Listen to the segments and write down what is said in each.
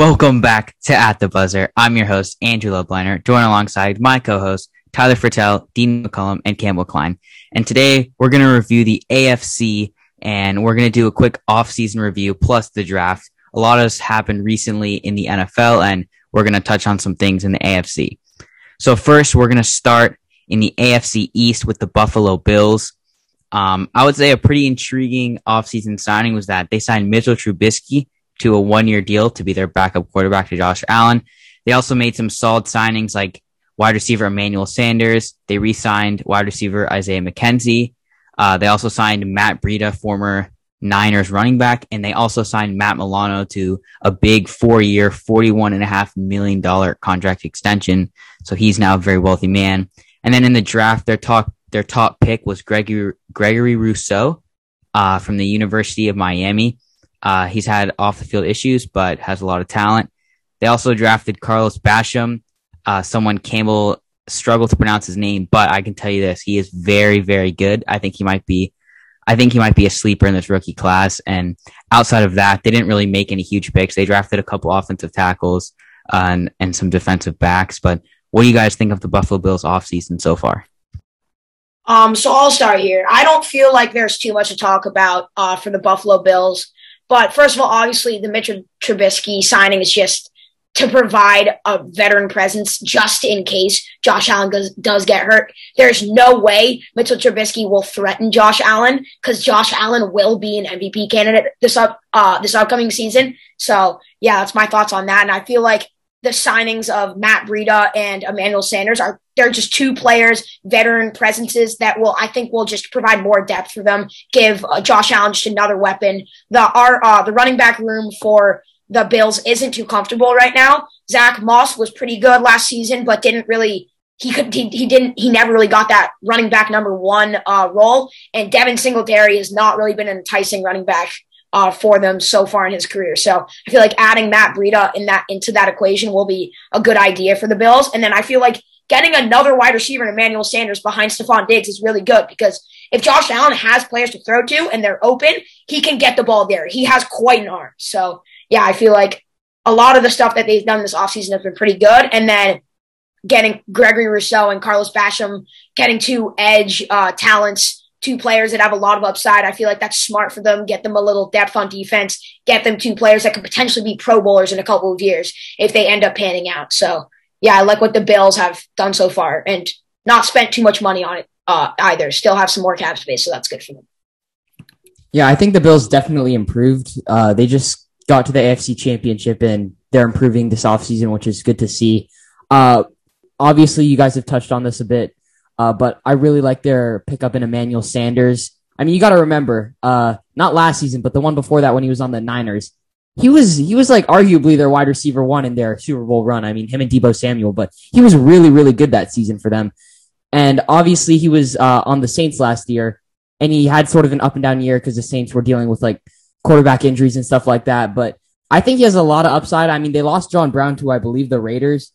Welcome back to At the Buzzer. I'm your host, Andrew Loveliner, joined alongside my co-hosts, Tyler Fertel, Dean McCullum, and Campbell Klein. And today we're going to review the AFC and we're going to do a quick off-season review plus the draft. A lot has happened recently in the NFL and we're going to touch on some things in the AFC. So first, we're going to start in the AFC East with the Buffalo Bills. Um, I would say a pretty intriguing offseason signing was that they signed Mitchell Trubisky to a one year deal to be their backup quarterback to Josh Allen. They also made some solid signings like wide receiver Emmanuel Sanders. They re signed wide receiver Isaiah McKenzie. Uh, they also signed Matt Breida, former Niners running back, and they also signed Matt Milano to a big four year, $41.5 million contract extension. So he's now a very wealthy man. And then in the draft, their top, their top pick was Gregory, Gregory Rousseau, uh, from the University of Miami. Uh, he's had off the field issues, but has a lot of talent. They also drafted Carlos Basham, uh, someone Campbell struggled to pronounce his name, but I can tell you this: he is very, very good. I think he might be, I think he might be a sleeper in this rookie class. And outside of that, they didn't really make any huge picks. They drafted a couple offensive tackles uh, and and some defensive backs. But what do you guys think of the Buffalo Bills offseason so far? Um, so I'll start here. I don't feel like there's too much to talk about uh, for the Buffalo Bills. But first of all, obviously, the Mitchell Trubisky signing is just to provide a veteran presence just in case Josh Allen does, does get hurt. There's no way Mitchell Trubisky will threaten Josh Allen because Josh Allen will be an MVP candidate this up uh, this upcoming season. So yeah, that's my thoughts on that. And I feel like the signings of Matt Breida and Emmanuel Sanders are they're just two players, veteran presences that will I think will just provide more depth for them. Give uh, Josh Allen just another weapon. The our uh, the running back room for the Bills isn't too comfortable right now. Zach Moss was pretty good last season, but didn't really he could he, he didn't he never really got that running back number one uh, role. And Devin Singletary has not really been an enticing running back uh, for them so far in his career. So I feel like adding Matt Breida in that into that equation will be a good idea for the Bills. And then I feel like getting another wide receiver, Emmanuel Sanders, behind Stefon Diggs is really good because if Josh Allen has players to throw to and they're open, he can get the ball there. He has quite an arm. So yeah, I feel like a lot of the stuff that they've done this offseason has been pretty good. And then getting Gregory Rousseau and Carlos Basham, getting two edge uh, talents two players that have a lot of upside. I feel like that's smart for them. Get them a little depth on defense. Get them two players that could potentially be Pro Bowlers in a couple of years if they end up panning out. So yeah, I like what the Bills have done so far and not spent too much money on it uh, either. Still have some more cap space, so that's good for them. Yeah, I think the Bills definitely improved. Uh, they just got to the AFC Championship and they're improving this offseason, which is good to see. Uh, obviously, you guys have touched on this a bit. Uh, but I really like their pickup in Emmanuel Sanders. I mean, you got to remember, uh, not last season, but the one before that when he was on the Niners, he was he was like arguably their wide receiver one in their Super Bowl run. I mean, him and Deebo Samuel, but he was really really good that season for them. And obviously, he was uh, on the Saints last year, and he had sort of an up and down year because the Saints were dealing with like quarterback injuries and stuff like that. But I think he has a lot of upside. I mean, they lost John Brown to I believe the Raiders,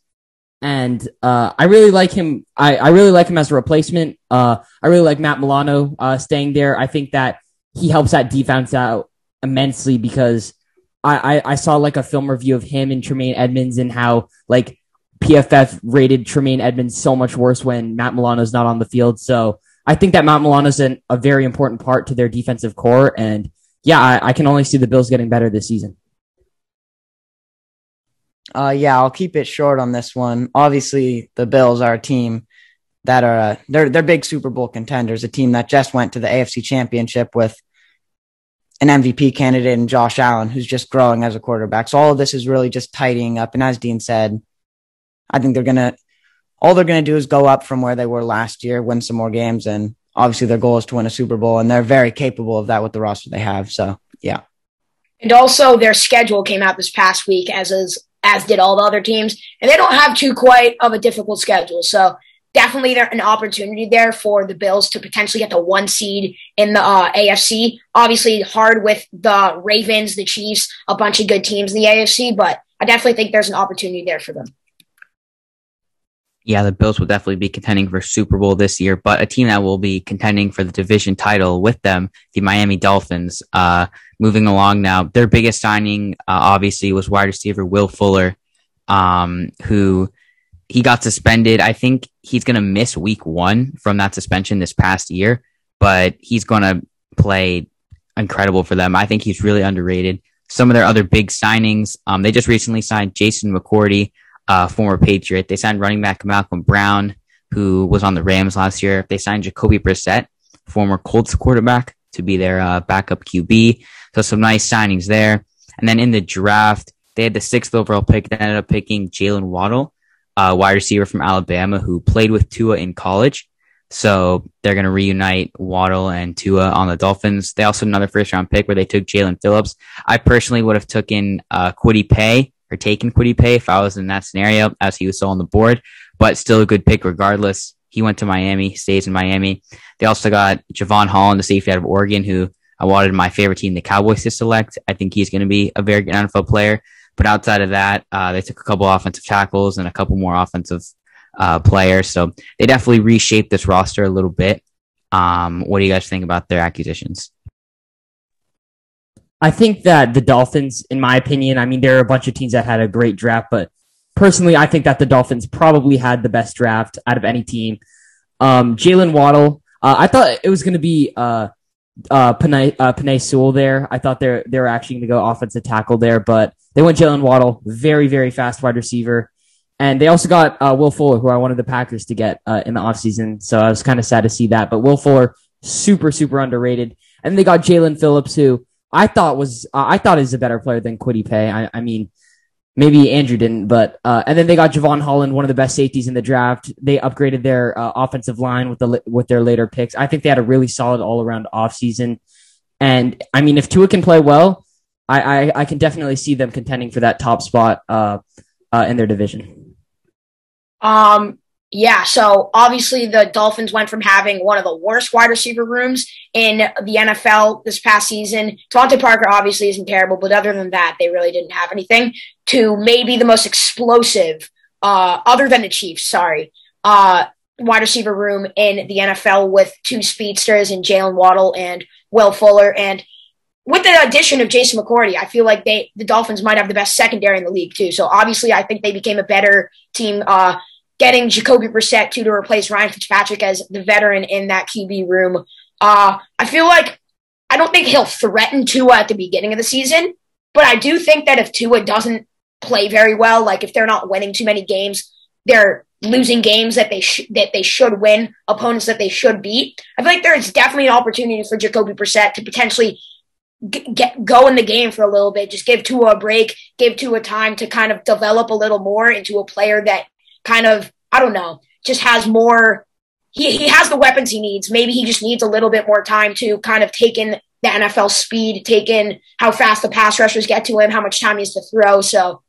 and uh, I really like him. I, I really like him as a replacement. Uh, I really like Matt Milano uh, staying there. I think that he helps that defense out immensely because I, I, I saw like a film review of him and Tremaine Edmunds and how like PFF rated Tremaine Edmunds so much worse when Matt Milano's not on the field. So I think that Matt Milano's an, a very important part to their defensive core. And yeah, I, I can only see the Bills getting better this season. Uh, yeah, I'll keep it short on this one. Obviously, the Bills are a team that are uh, they're they're big Super Bowl contenders, a team that just went to the AFC Championship with an MVP candidate in Josh Allen, who's just growing as a quarterback. So all of this is really just tidying up. And as Dean said, I think they're gonna all they're gonna do is go up from where they were last year, win some more games, and obviously their goal is to win a Super Bowl, and they're very capable of that with the roster they have. So yeah. And also, their schedule came out this past week, as is as did all the other teams. And they don't have too quite of a difficult schedule. So definitely there an opportunity there for the Bills to potentially get the one seed in the uh, AFC. Obviously hard with the Ravens, the Chiefs, a bunch of good teams in the AFC, but I definitely think there's an opportunity there for them. Yeah, the Bills will definitely be contending for Super Bowl this year, but a team that will be contending for the division title with them, the Miami Dolphins. Uh, moving along now, their biggest signing, uh, obviously, was wide receiver Will Fuller, um, who he got suspended. I think he's going to miss week one from that suspension this past year, but he's going to play incredible for them. I think he's really underrated. Some of their other big signings, um, they just recently signed Jason McCourty, uh, former Patriot. They signed running back Malcolm Brown, who was on the Rams last year. They signed Jacoby Brissett, former Colts quarterback, to be their uh, backup QB. So some nice signings there. And then in the draft, they had the sixth overall pick. They ended up picking Jaylen Waddle, uh, wide receiver from Alabama, who played with Tua in college. So they're going to reunite Waddle and Tua on the Dolphins. They also another first round pick where they took Jaelan Phillips. I personally would have taken uh, Kwity Paye or Kwity Paye if I was in that scenario, as he was still on the board, but still a good pick regardless. He went to Miami, stays in Miami. They also got Jevon Holland, the safety out of Oregon, who I wanted my favorite team, the Cowboys, to select. I think he's going to be a very good NFL player. But outside of that, uh, they took a couple offensive tackles and a couple more offensive uh, players. So they definitely reshaped this roster a little bit. Um, what do you guys think about their acquisitions? I think that the Dolphins, in my opinion, I mean, there are a bunch of teams that had a great draft, but personally, I think that the Dolphins probably had the best draft out of any team. Um, Jaylen Waddle, uh, I thought it was going to be uh, uh, Penei, uh, Penei Sewell there. I thought they're they were actually going to go offensive tackle there, but they went Jaylen Waddle, very very fast wide receiver. And they also got uh, Will Fuller, who I wanted the Packers to get uh, in the offseason. So I was kind of sad to see that. But Will Fuller, super, super underrated. And they got Jaelan Phillips, who I thought was, uh, I thought is a better player than Kwity Paye. I, I mean, maybe Andrew didn't, but, uh, and then they got Jevon Holland, one of the best safeties in the draft. They upgraded their uh, offensive line with the, with their later picks. I think they had a really solid all around offseason. And I mean, if Tua can play well, I, I, I can definitely see them contending for that top spot, uh, uh, in their division. Um, yeah, so obviously the Dolphins went from having one of the worst wide receiver rooms in the NFL this past season. DeVante Parker obviously isn't terrible, but other than that, they really didn't have anything to maybe the most explosive, uh, other than the Chiefs, sorry, uh, wide receiver room in the NFL with two speedsters and Jaylen Waddle and Will Fuller. And with the addition of Jason McCourty, I feel like they the Dolphins might have the best secondary in the league too. So obviously, I think they became a better team. Uh, getting Jacoby Brissett too to replace Ryan Fitzpatrick as the veteran in that QB room. Uh, I feel like I don't think he'll threaten Tua at the beginning of the season, but I do think that if Tua doesn't play very well, like if they're not winning too many games, they're losing games that they sh- that they should win, opponents that they should beat. I feel like there's definitely an opportunity for Jacoby Brissett to potentially g- get go in the game for a little bit, just give Tua a break, give Tua time to kind of develop a little more into a player that kind of, I don't know, just has more. He, he has the weapons he needs. Maybe he just needs a little bit more time to kind of take in the NFL speed, take in how fast the pass rushers get to him, how much time he has to throw. So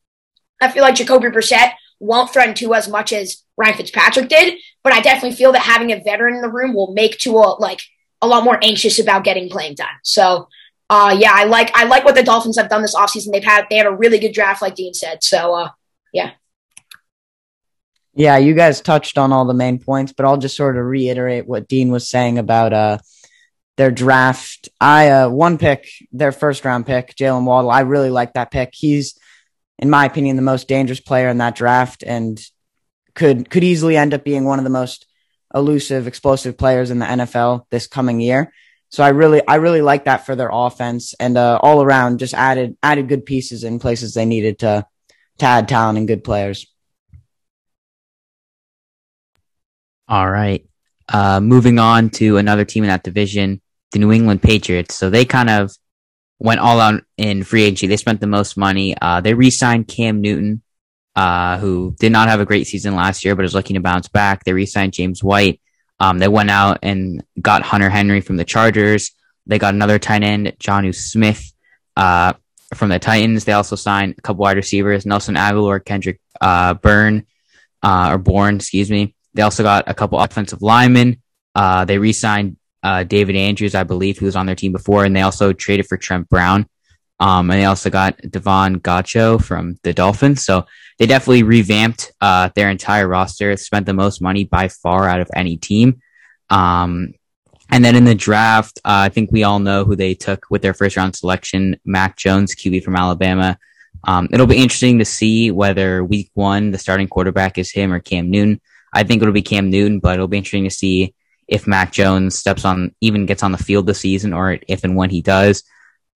I feel like Jacoby Brissett won't threaten Tua as much as Ryan Fitzpatrick did, but I definitely feel that having a veteran in the room will make Tua like a lot more anxious about getting playing time. So uh, yeah, I like I like what the Dolphins have done this offseason. They've had they had a really good draft, like Dean said. So uh, yeah. Yeah, you guys touched on all the main points, but I'll just sort of reiterate what Dean was saying about uh their draft. I uh one pick, their first round pick, Jaylen Waddle. I really like that pick. He's, in my opinion, the most dangerous player in that draft, and could could easily end up being one of the most elusive, explosive players in the NFL this coming year. So I really, I really like that for their offense and uh, all around just added added good pieces in places they needed to to add talent and good players. All right. Uh, moving on to another team in that division, the New England Patriots. So they kind of went all out in free agency. They spent the most money. Uh, they re-signed Cam Newton, uh, who did not have a great season last year, but is looking to bounce back. They re-signed James White. Um, they went out and got Hunter Henry from the Chargers. They got another tight end, Jonnu Smith, uh, from the Titans. They also signed a couple wide receivers, Nelson Agholor, Kendrick, uh, Byrne, uh, or Bourne, excuse me. They also got a couple offensive linemen. Uh, they re-signed uh, David Andrews, I believe, who was on their team before, and they also traded for Trent Brown. Um, and they also got Devon Godchaux from the Dolphins. So they definitely revamped uh, their entire roster, spent the most money by far out of any team. Um, and then in the draft, uh, I think we all know who they took with their first round selection, Mac Jones, QB from Alabama. Um, it'll be interesting to see whether week one, the starting quarterback is him or Cam Newton. I think it'll be Cam Newton, but it'll be interesting to see if Mac Jones steps on, even gets on the field this season or if and when he does.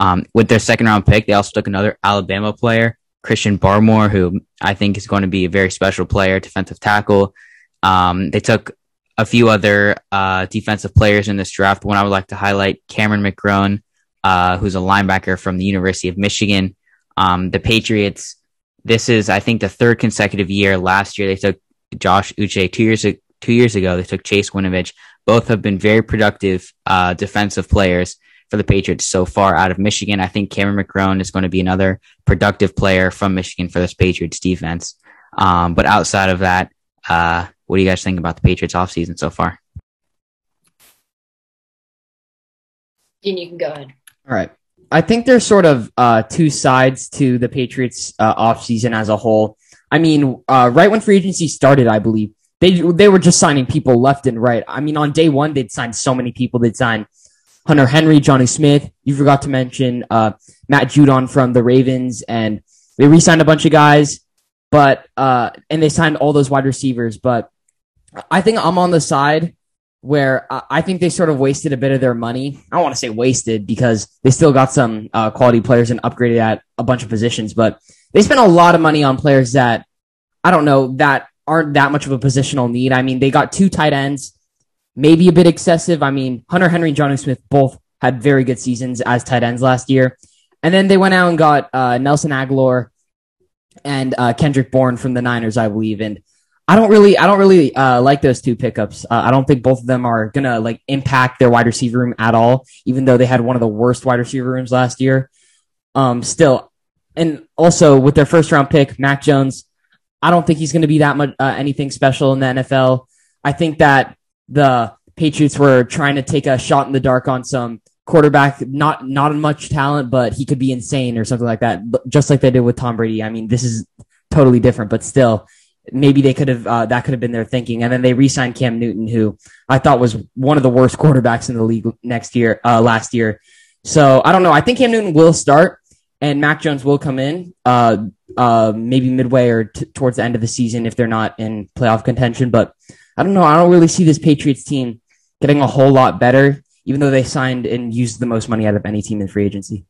Um, with their second round pick, they also took another Alabama player, Christian Barmore, who I think is going to be a very special player, defensive tackle. Um, they took a few other uh, defensive players in this draft. One I would like to highlight, Cameron McGrone, uh, who's a linebacker from the University of Michigan. Um, the Patriots, this is, I think, the third consecutive year. Last year, they took Josh Uche. Two years, two years ago, they took Chase Winovich. Both have been very productive uh, defensive players for the Patriots so far out of Michigan. I think Cameron McGrone is going to be another productive player from Michigan for this Patriots defense. Um, but outside of that, uh, what do you guys think about the Patriots offseason so far? And you can go ahead. All right. I think there's sort of uh, two sides to the Patriots uh, offseason as a whole. I mean, uh, right when free agency started, I believe they they were just signing people left and right. I mean, on day one, they'd signed so many people. They'd signed Hunter Henry, Johnny Smith. You forgot to mention uh, Matt Judon from the Ravens, and they re-signed a bunch of guys. But uh, and they signed all those wide receivers. But I think I'm on the side where I think they sort of wasted a bit of their money. I don't want to say wasted because they still got some uh, quality players and upgraded at a bunch of positions, but they spent a lot of money on players that I don't know that aren't that much of a positional need. I mean, they got two tight ends, maybe a bit excessive. I mean, Hunter Henry and Jonnu Smith both had very good seasons as tight ends last year. And then they went out and got uh, Nelson Agholor and uh, Kendrick Bourne from the Niners, I believe. And I don't really, I don't really uh, like those two pickups. Uh, I don't think both of them are gonna like impact their wide receiver room at all. Even though they had one of the worst wide receiver rooms last year, um, still, and also with their first round pick, Mac Jones, I don't think he's gonna be that much uh, anything special in the NFL. I think that the Patriots were trying to take a shot in the dark on some quarterback, not not much talent, but he could be insane or something like that, just like they did with Tom Brady. I mean, this is totally different, but still maybe they could have uh, that could have been their thinking. And then they re-signed Cam Newton, who I thought was one of the worst quarterbacks in the league next year, uh, last year. So I don't know. I think Cam Newton will start, and Mac Jones will come in, uh, uh, maybe midway or t- towards the end of the season if they're not in playoff contention. But I don't know. I don't really see this Patriots team getting a whole lot better, even though they signed and used the most money out of any team in free agency.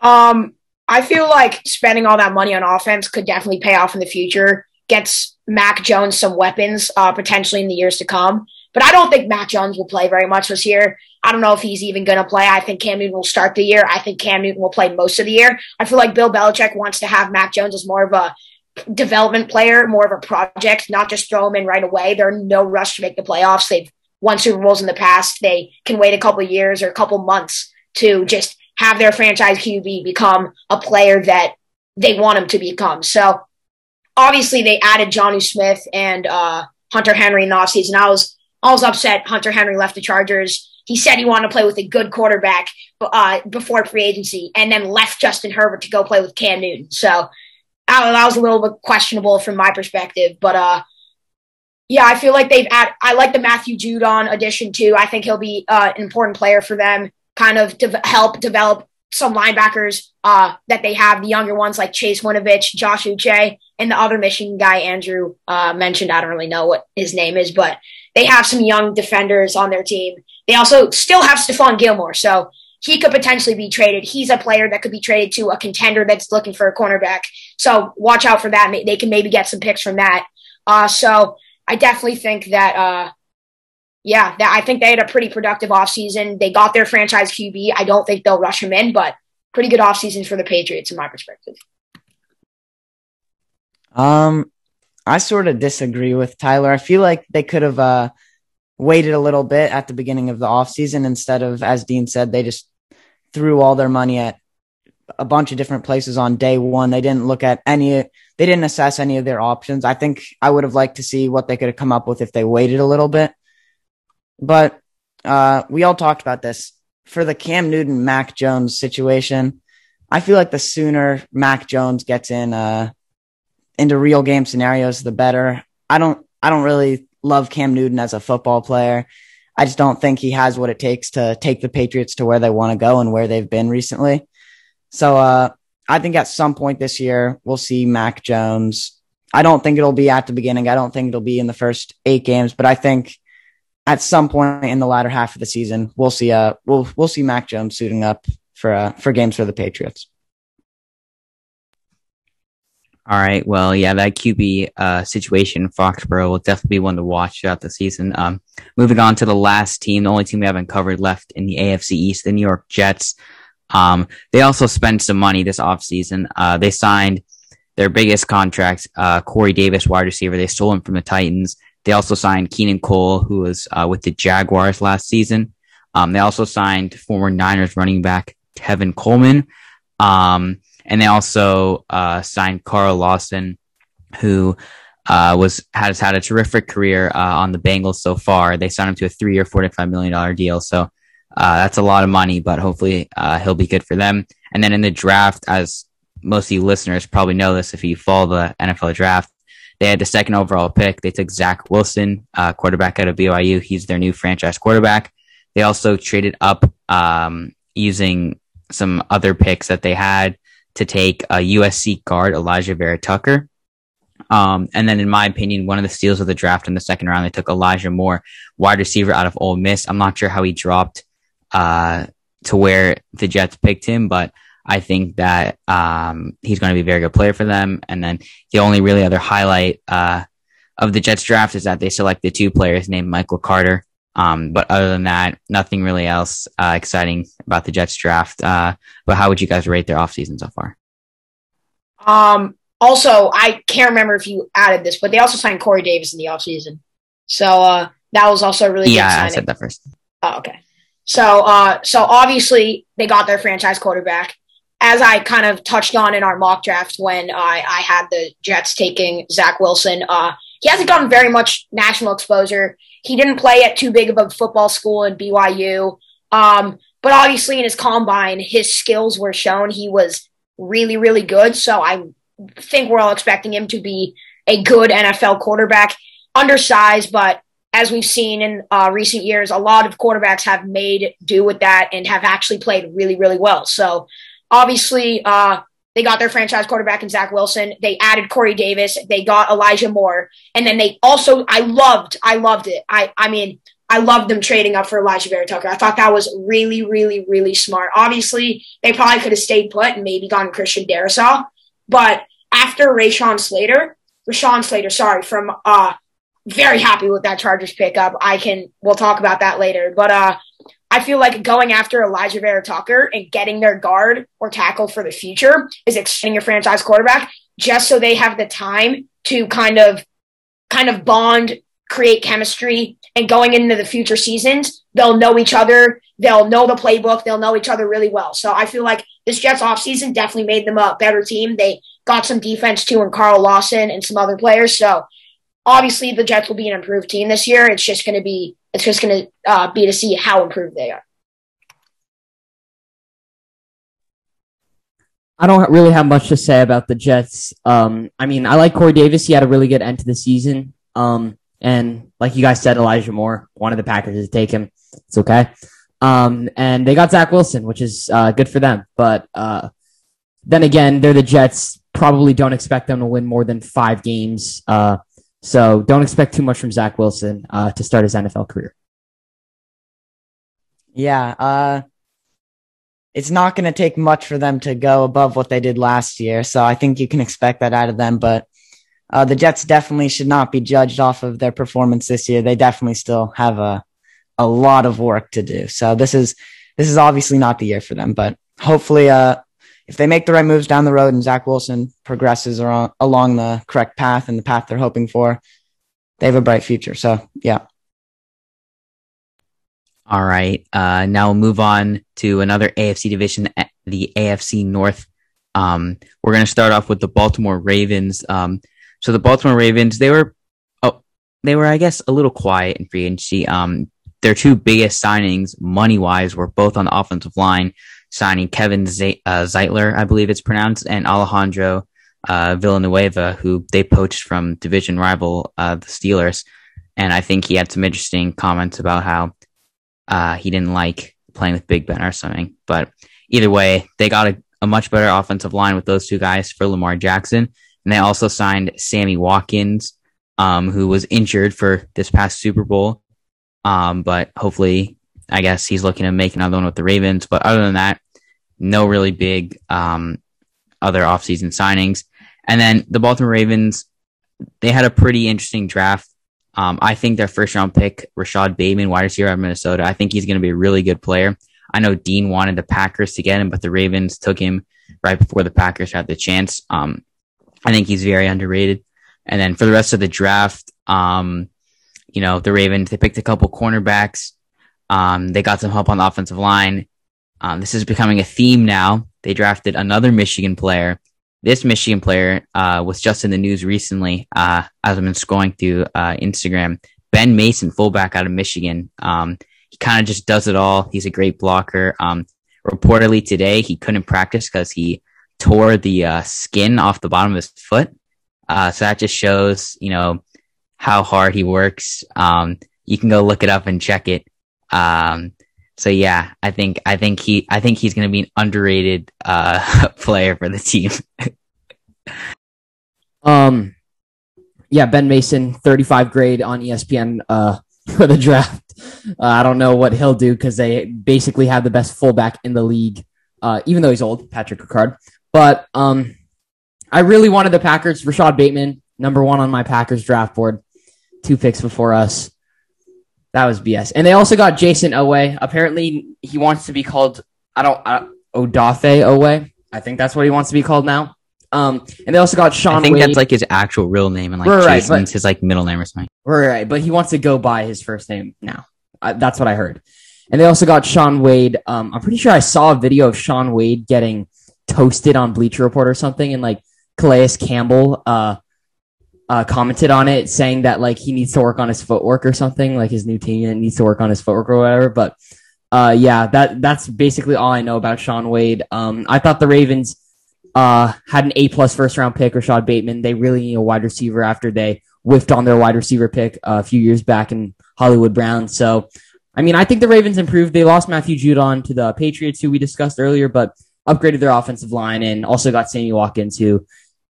Um, I feel like spending all that money on offense could definitely pay off in the future. Gets Mac Jones some weapons uh, potentially in the years to come. But I don't think Mac Jones will play very much this year. I don't know if he's even going to play. I think Cam Newton will start the year. I think Cam Newton will play most of the year. I feel like Bill Belichick wants to have Mac Jones as more of a development player, more of a project, not just throw him in right away. They're no rush to make the playoffs. They've won Super Bowls in the past. They can wait a couple years or a couple months to just have their franchise QB become a player that they want him to become. So obviously they added Johnny Smith and uh, Hunter Henry in the offseason. I was I was upset Hunter Henry left the Chargers. He said he wanted to play with a good quarterback uh, before free agency, and then left Justin Herbert to go play with Cam Newton. So uh, that was a little bit questionable from my perspective. But uh, yeah, I feel like they've. I like the Matthew Judon addition too. I think he'll be uh, an important player for them kind of de- help develop some linebackers uh, that they have, the younger ones like Chase Winovich, Josh Uche, and the other Michigan guy Andrew uh, mentioned. I don't really know what his name is, but they have some young defenders on their team. They also still have Stephon Gilmore, so he could potentially be traded. He's a player that could be traded to a contender that's looking for a cornerback. So watch out for that. They can maybe get some picks from that. Uh, so I definitely think that uh, yeah, that, I think they had a pretty productive offseason. They got their franchise QB. I don't think they'll rush him in, but pretty good offseason for the Patriots in my perspective. Um, I sort of disagree with Tyler. I feel like they could have uh, waited a little bit at the beginning of the offseason instead of, as Dean said, they just threw all their money at a bunch of different places on day one. They didn't look at any, they didn't assess any of their options. I think I would have liked to see what they could have come up with if they waited a little bit. But uh, we all talked about this for the Cam Newton Mac Jones situation. I feel like the sooner Mac Jones gets in uh into real game scenarios, the better. I don't I don't really love Cam Newton as a football player. I just don't think he has what it takes to take the Patriots to where they want to go and where they've been recently. So uh, I think at some point this year we'll see Mac Jones. I don't think it'll be at the beginning. I don't think it'll be in the first eight games, but I think at some point in the latter half of the season we'll see uh we'll we'll see Mac Jones suiting up for uh, for games for the Patriots. All right. Well, yeah, that QB uh, situation in Foxborough will definitely be one to watch throughout the season. Um, moving on to the last team, the only team we haven't covered left in the AFC East, the New York Jets. Um, they also spent some money this offseason. Uh, they signed their biggest contract, uh, Corey Davis, wide receiver. They stole him from the Titans. They also signed Keelan Cole, who was uh, with the Jaguars last season. Um, they also signed former Niners running back Tevin Coleman. Um, and they also uh, signed Carl Lawson, who uh, was has had a terrific career uh, on the Bengals so far. They signed him to a three-year, forty-five million dollar deal. So uh, that's a lot of money, but hopefully uh, he'll be good for them. And then in the draft, as most of you listeners probably know this if you follow the NFL draft, they had the second overall pick. They took Zach Wilson, uh, quarterback out of BYU. He's their new franchise quarterback. They also traded up um, using some other picks that they had to take a USC guard, Alijah Vera-Tucker. Um, and then, in my opinion, one of the steals of the draft in the second round, they took Elijah Moore, wide receiver out of Ole Miss. I'm not sure how he dropped uh, to where the Jets picked him, but I think that um, he's going to be a very good player for them. And then the only really other highlight uh, of the Jets draft is that they selected two players named Michael Carter um, but other than that, nothing really else uh, exciting about the Jets draft. Uh, but how would you guys rate their offseason so far? Um, also, I can't remember if you added this, but they also signed Corey Davis in the offseason. So uh, that was also really yeah. I said that first. Oh, okay. So uh, so obviously they got their franchise quarterback. As I kind of touched on in our mock draft when I, I had the Jets taking Zach Wilson, uh, he hasn't gotten very much national exposure. He didn't play at too big of a football school in BYU. Um, but obviously in his combine, his skills were shown. He was really, really good. So I think we're all expecting him to be a good NFL quarterback. Undersized, but as we've seen in uh, recent years, a lot of quarterbacks have made do with that and have actually played really, really well. So obviously, uh, they got their franchise quarterback in Zach Wilson. They added Corey Davis. They got Elijah Moore. And then they also, I loved, I loved it. I, I mean, I loved them trading up for Alijah Vera-Tucker. I thought that was really, really, really smart. Obviously, they probably could have stayed put and maybe gone Christian Darrisaw. But after Rashawn Slater, Rashawn Slater, sorry, from uh very happy with that Chargers pickup. I can we'll talk about that later. But uh I feel like going after Alijah Vera-Tucker and getting their guard or tackle for the future is extending your franchise quarterback just so they have the time to kind of kind of bond, create chemistry, and going into the future seasons, they'll know each other, they'll know the playbook, they'll know each other really well. So I feel like this Jets offseason definitely made them a better team. They got some defense too and Carl Lawson and some other players. So obviously the Jets will be an improved team this year. It's just going to be it's just going to uh, be to see how improved they are. I don't really have much to say about the Jets. Um, I mean, I like Corey Davis. He had a really good end to the season. Um, and like you guys said, Elijah Moore, of the Packers to take him. It's okay. Um, and they got Zach Wilson, which is uh, good for them. But uh, then again, they're the Jets. Probably don't expect them to win more than five games. Uh, so don't expect too much from Zach Wilson uh, to start his NFL career. Yeah, uh, it's not going to take much for them to go above what they did last year. So I think you can expect that out of them. But uh, the Jets definitely should not be judged off of their performance this year. They definitely still have a a lot of work to do. So this is this is obviously not the year for them. But hopefully, uh, if they make the right moves down the road and Zach Wilson progresses around, along the correct path and the path they're hoping for, they have a bright future. So, yeah. All right. Uh, now we'll move on to another AFC division, the AFC North. Um, we're going to start off with the Baltimore Ravens. Um, so the Baltimore Ravens, they were, oh, they were, I guess, a little quiet in free agency. Um, their two biggest signings, money wise, were both on the offensive line. Signing Kevin Z- uh, Zeitler, I believe it's pronounced, and Alejandro uh, Villanueva, who they poached from division rival uh, the Steelers. And I think he had some interesting comments about how uh, he didn't like playing with Big Ben or something. But either way, they got a, a much better offensive line with those two guys for Lamar Jackson. And they also signed Sammy Watkins, um, who was injured for this past Super Bowl. Um, but hopefully, I guess he's looking to make another one with the Ravens. But other than that, no really big um, other offseason signings. And then the Baltimore Ravens, they had a pretty interesting draft. Um, I think their first round pick, Rashod Bateman, wide receiver out of Minnesota, I think he's going to be a really good player. I know Dean wanted the Packers to get him, but the Ravens took him right before the Packers had the chance. Um, I think he's very underrated. And then for the rest of the draft, um, you know, the Ravens, they picked a couple cornerbacks. Um, they got some help on the offensive line. Um, this is becoming a theme now. They drafted another Michigan player. This Michigan player uh, was just in the news recently uh, as I've been scrolling through uh, Instagram. Ben Mason, fullback out of Michigan. Um, he kind of just does it all. He's a great blocker. Um, reportedly today, he couldn't practice because he tore the uh, skin off the bottom of his foot. Uh, so that just shows, you know, how hard he works. Um, you can go look it up and check it. Um, so yeah, I think I think he I think he's going to be an underrated uh, player for the team. um, yeah, Ben Mason, 35 grade on ESPN uh, for the draft. Uh, I don't know what he'll do because they basically have the best fullback in the league, uh, even though he's old, Patrick Ricard. But um, I really wanted the Packers. Rashod Bateman, number one on my Packers draft board, two picks before us. That was BS. And they also got Jayson Oweh. Apparently, he wants to be called I don't uh, Odafe Oweh. I think that's what he wants to be called now. Um, and they also got Sean. I think Wade. that's like his actual real name, and like Right, Jason's but- his like middle name or something. Right, right, but he wants to go by his first name now. Uh, that's what I heard. And they also got Shaun Wade. Um, I'm pretty sure I saw a video of Shaun Wade getting toasted on Bleacher Report or something, and like Calais Campbell uh, uh, commented on it, saying that like he needs to work on his footwork or something, like his new team needs to work on his footwork or whatever. But uh, yeah, that that's basically all I know about Shaun Wade. Um, I thought the Ravens uh, had an A plus first round pick, Rashod Bateman. They really need a wide receiver after they whiffed on their wide receiver pick uh, a few years back in Hollywood Brown. So, I mean, I think the Ravens improved. They lost Matthew Judon to the Patriots, who we discussed earlier, but upgraded their offensive line and also got Sammy Watkins, who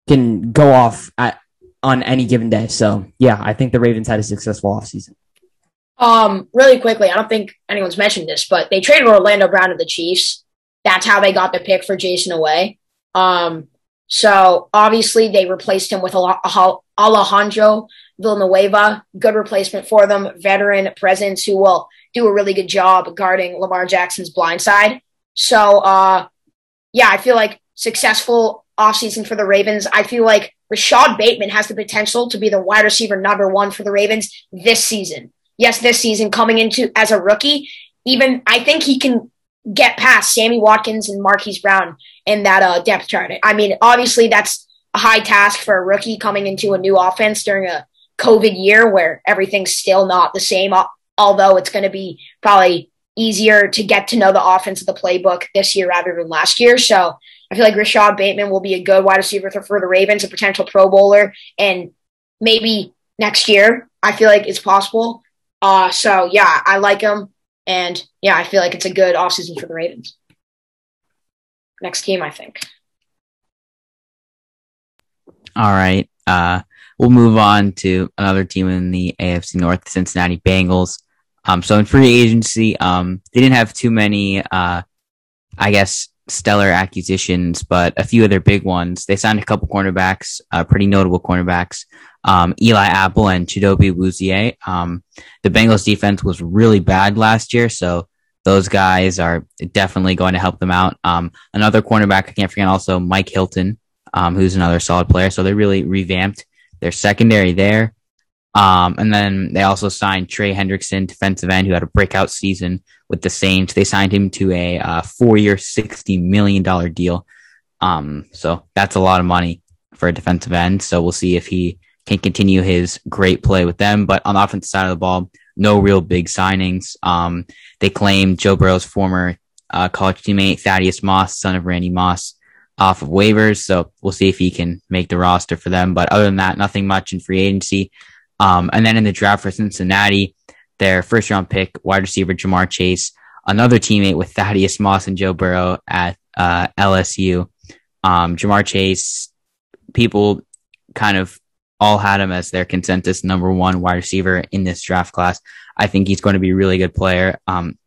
can go off at on any given day. So, yeah, I think the Ravens had a successful offseason. Um, really quickly, I don't think anyone's mentioned this, but they traded Orlando Brown to the Chiefs. That's how they got the pick for Jayson Oweh. Um, so obviously they replaced him with Alejandro Villanueva, good replacement for them, veteran presence who will do a really good job guarding Lamar Jackson's blind side. So, uh, yeah, I feel like successful offseason for the Ravens. I feel like Rashod Bateman has the potential to be the wide receiver number one for the Ravens this season. Yes, this season coming into as a rookie, even I think he can get past Sammy Watkins and Marquise Brown in that uh, depth chart. I mean, obviously that's a high task for a rookie coming into a new offense during a COVID year where everything's still not the same. Although it's going to be probably easier to get to know the offense of the playbook this year rather than last year. So I feel like Rashod Bateman will be a good wide receiver for, the Ravens, a potential Pro Bowler, and maybe next year. I feel like it's possible. Uh, so yeah, I like him, and yeah, I feel like it's a good offseason for the Ravens. Next team, I think. All right. Uh, we'll move on to another team in the AFC North, Cincinnati Bengals. Um, so in free agency, um, they didn't have too many, uh, I guess, stellar acquisitions, but a few other big ones. They signed a couple cornerbacks, uh, pretty notable cornerbacks. Um, Eli Apple and Chidobe Awuzie. Um, the Bengals defense was really bad last year, so those guys are definitely going to help them out. Um, another cornerback, I can't forget also Mike Hilton, um, who's another solid player. So they really revamped their secondary there. Um, and then they also signed Trey Hendrickson, defensive end, who had a breakout season with the Saints. They signed him to a uh, four-year, sixty million dollar deal. Um, so that's a lot of money for a defensive end. So we'll see if he can continue his great play with them. But on the offensive side of the ball, no real big signings. Um, they claimed Joe Burrow's former uh, college teammate Thaddeus Moss, son of Randy Moss, off of waivers. So we'll see if he can make the roster for them. But other than that, nothing much in free agency. Um, and then in the draft for Cincinnati, their first round pick, wide receiver Ja'Marr Chase, another teammate with Thaddeus Moss and Joe Burrow at uh, LSU. Um, Ja'Marr Chase, people kind of all had him as their consensus number one wide receiver in this draft class. I think he's going to be a really good player. Um,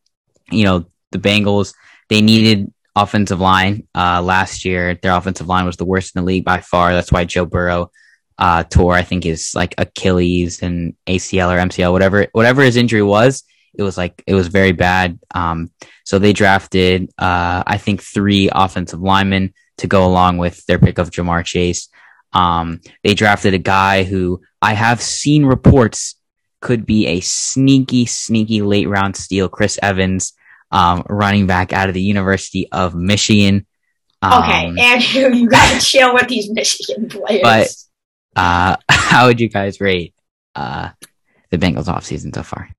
you know, the Bengals, they needed offensive line uh, last year. Their offensive line was the worst in the league by far. That's why Joe Burrow uh, tore, I think, his like Achilles and ACL or MCL, whatever whatever his injury was. It was like it was very bad. Um, so they drafted, uh, I think, three offensive linemen to go along with their pick of Ja'Marr Chase. Um, they drafted a guy who I have seen reports could be a sneaky, sneaky late round steal, Chris Evans um, running back out of the University of Michigan. Um, okay, Andrew, you got to chill with these Michigan players. But uh, how would you guys rate uh, the Bengals offseason so far?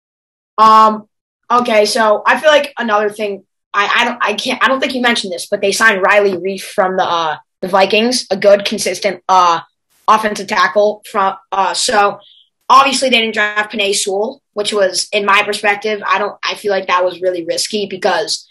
Um. Okay, so I feel like another thing. I, I don't. I can't. I don't think you mentioned this, but they signed Riley Reiff from the uh, the Vikings, a good, consistent uh, offensive tackle. From uh, so obviously they didn't draft Penei Sewell, which was, in my perspective, I don't. I feel like that was really risky because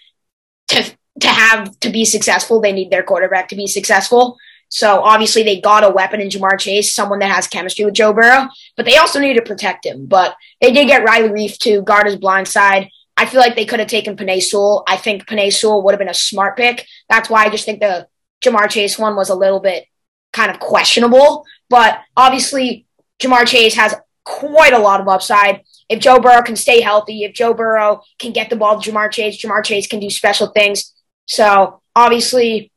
to to have to be successful, they need their quarterback to be successful. So obviously they got a weapon in Ja'Marr Chase, someone that has chemistry with Joe Burrow, but they also need to protect him. But they did get Riley Reiff to guard his blind side. I feel like they could have taken Penei Sewell. I think Penei Sewell would have been a smart pick. That's why I just think the Ja'Marr Chase one was a little bit kind of questionable. But obviously Ja'Marr Chase has quite a lot of upside. If Joe Burrow can stay healthy, if Joe Burrow can get the ball to Ja'Marr Chase, Ja'Marr Chase can do special things. So obviously,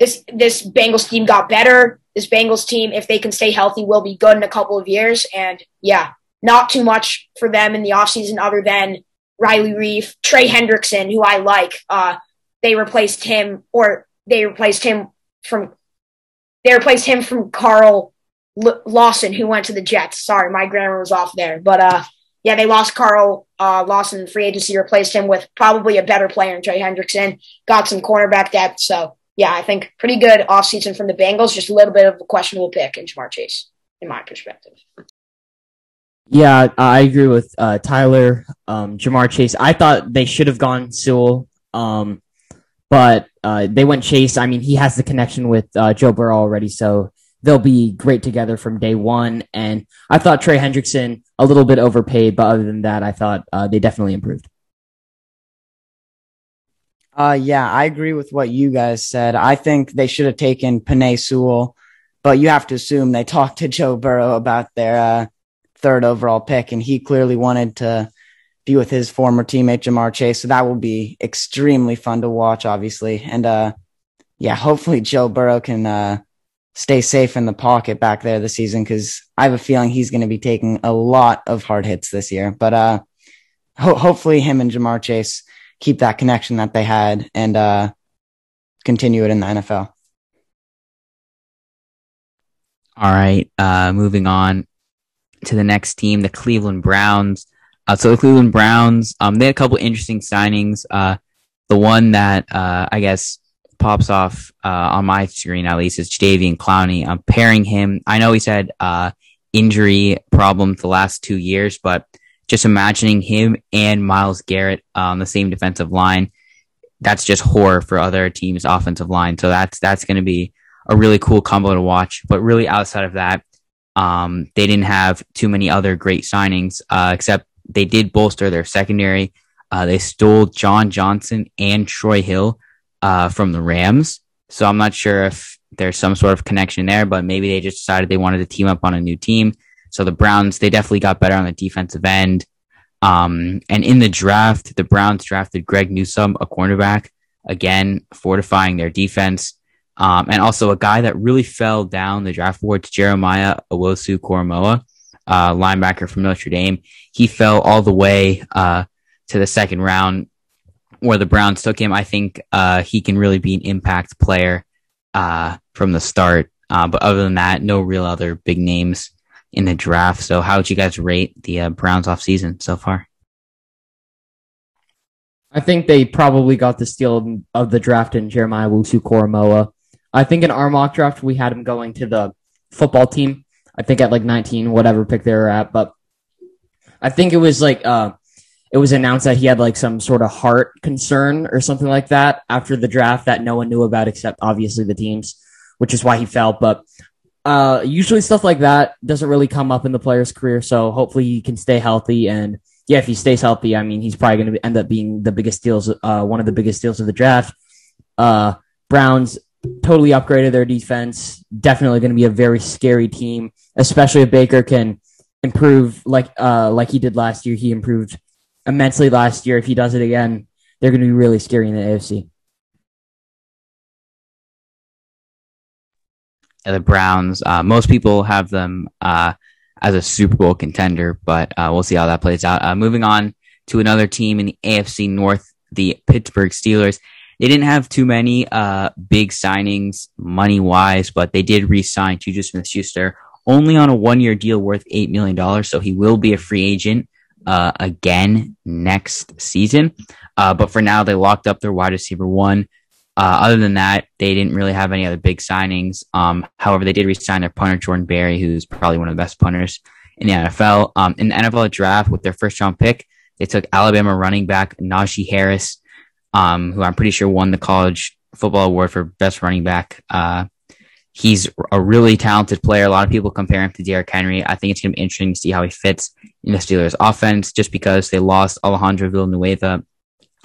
this this Bengals team got better. This Bengals team, if they can stay healthy, will be good in a couple of years. And yeah, not too much for them in the offseason other than Riley Reiff, Trey Hendrickson, who I like. Uh, they replaced him, or they replaced him from they replaced him from Carl L- Lawson, who went to the Jets. Sorry, my grammar was off there. But uh, yeah, they lost Carl uh, Lawson in free agency, replaced him with probably a better player in Trey Hendrickson, got some cornerback depth. So yeah, I think pretty good offseason from the Bengals. Just a little bit of a questionable pick in Ja'Marr Chase, in my perspective. Yeah, I agree with uh, Tyler. Um, Ja'Marr Chase. I thought they should have gone Sewell, um, but uh, they went Chase. I mean, he has the connection with uh, Joe Burrow already, so they'll be great together from day one. And I thought Trey Hendrickson a little bit overpaid, but other than that, I thought uh, they definitely improved. Uh, yeah, I agree with what you guys said. I think they should have taken Penei Sewell, but you have to assume they talked to Joe Burrow about their uh, third overall pick, and he clearly wanted to be with his former teammate Ja'Marr Chase. So that will be extremely fun to watch, obviously. And uh, yeah, hopefully Joe Burrow can uh, stay safe in the pocket back there this season because I have a feeling he's going to be taking a lot of hard hits this year. But uh, ho- hopefully, him and Ja'Marr Chase keep that connection that they had and uh, continue it in the NFL. All right, uh, moving on to the next team, the Cleveland Browns. Uh, so the Cleveland Browns, um, they had a couple interesting signings. Uh, the one that uh, I guess pops off uh, on my screen at least is Jadeveon Clowney. I'm pairing him. I know he's had uh, injury problems the last two years, but just imagining him and Myles Garrett on the same defensive line, that's just horror for other teams' offensive line. So that's that's going to be a really cool combo to watch. But really, outside of that, um, they didn't have too many other great signings, uh, except they did bolster their secondary. Uh, they stole John Johnson and Troy Hill uh, from the Rams. So I'm not sure if there's some sort of connection there, but maybe they just decided they wanted to team up on a new team. So the Browns, they definitely got better on the defensive end. Um, and in the draft, the Browns drafted Greg Newsome, a cornerback, again, fortifying their defense. Um, and also a guy that really fell down the draft board, to Jeremiah Owusu-Koramoah, uh, linebacker from Notre Dame. He fell all the way, uh, to the second round where the Browns took him. I think uh, he can really be an impact player uh, from the start. Uh, but other than that, no real other big names in the draft. So, how would you guys rate the uh, Browns off season so far? I think they probably got the steal of the draft in Jeremiah Owusu Koramoah. I think in our mock draft we had him going to the football team. I think at like 19, whatever pick they were at, but I think it was like uh, it was announced that he had like some sort of heart concern or something like that after the draft that no one knew about except obviously the teams, which is why he fell. But uh, usually stuff like that doesn't really come up in the player's career, so hopefully he can stay healthy and yeah, if he stays healthy, I mean, he's probably going to end up being the biggest deals, uh, one of the biggest deals of the draft. Uh, Browns totally upgraded their defense. Definitely going to be a very scary team, especially if Baker can improve like uh like he did last year. He improved immensely last year. If he does it again, they're going to be really scary in the AFC. The Browns, uh, most people have them uh, as a Super Bowl contender, but uh, we'll see how that plays out. Uh, moving on to another team in the AFC North, the Pittsburgh Steelers. They didn't have too many uh, big signings money wise, but they did re sign Juju Smith Schuster only on a one year deal worth $8 million. So he will be a free agent uh, again next season. Uh, but for now, they locked up their wide receiver one. Uh, other than that, they didn't really have any other big signings. Um, however, they did resign their punter Jordan Berry, who's probably one of the best punters in the NFL. Um, in the NFL draft with their first round pick, they took Alabama running back Najee Harris, um, who I'm pretty sure won the college football award for best running back. Uh, he's a really talented player. A lot of people compare him to Derrick Henry. I think it's going to be interesting to see how he fits in the Steelers offense just because they lost Alejandro Villanueva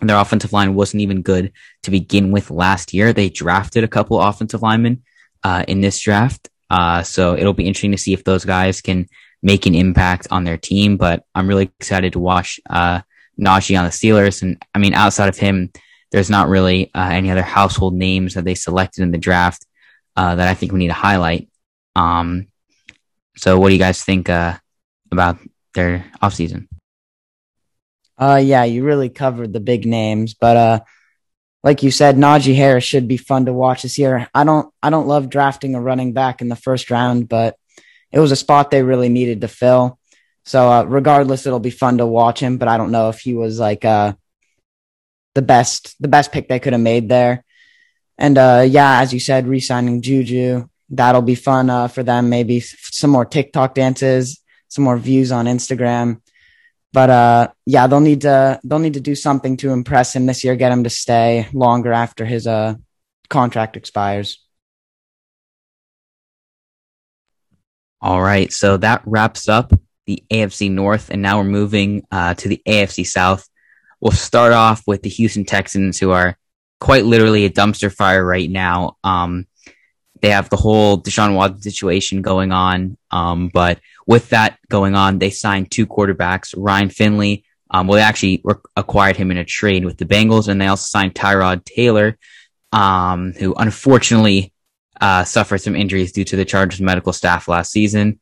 their offensive line wasn't even good to begin with last year. They drafted a couple offensive linemen uh, in this draft. Uh, so it'll be interesting to see if those guys can make an impact on their team. But I'm really excited to watch uh, Najee on the Steelers. And I mean, outside of him, there's not really uh, any other household names that they selected in the draft uh, that I think we need to highlight. Um, so what do you guys think uh, about their offseason? Uh, yeah, you really covered the big names, but uh, like you said, Najee Harris should be fun to watch this year. I don't, I don't love drafting a running back in the first round, but it was a spot they really needed to fill. So uh, regardless, it'll be fun to watch him. But I don't know if he was like uh, the best, the best pick they could have made there. And uh, yeah, as you said, re-signing Juju, that'll be fun uh, for them. Maybe some more TikTok dances, some more views on Instagram. But uh, yeah, they'll need to they'll need to do something to impress him this year, get him to stay longer after his uh contract expires. All right, so that wraps up the AFC North, and now we're moving uh, to the AFC South. We'll start off with the Houston Texans, who are quite literally a dumpster fire right now. Um, they have the whole Deshaun Watson situation going on, um, but with that going on, they signed two quarterbacks, Ryan Finley. Um, well, they actually re- acquired him in a trade with the Bengals, and they also signed Tyrod Taylor, um, who unfortunately uh, suffered some injuries due to the Chargers medical staff last season.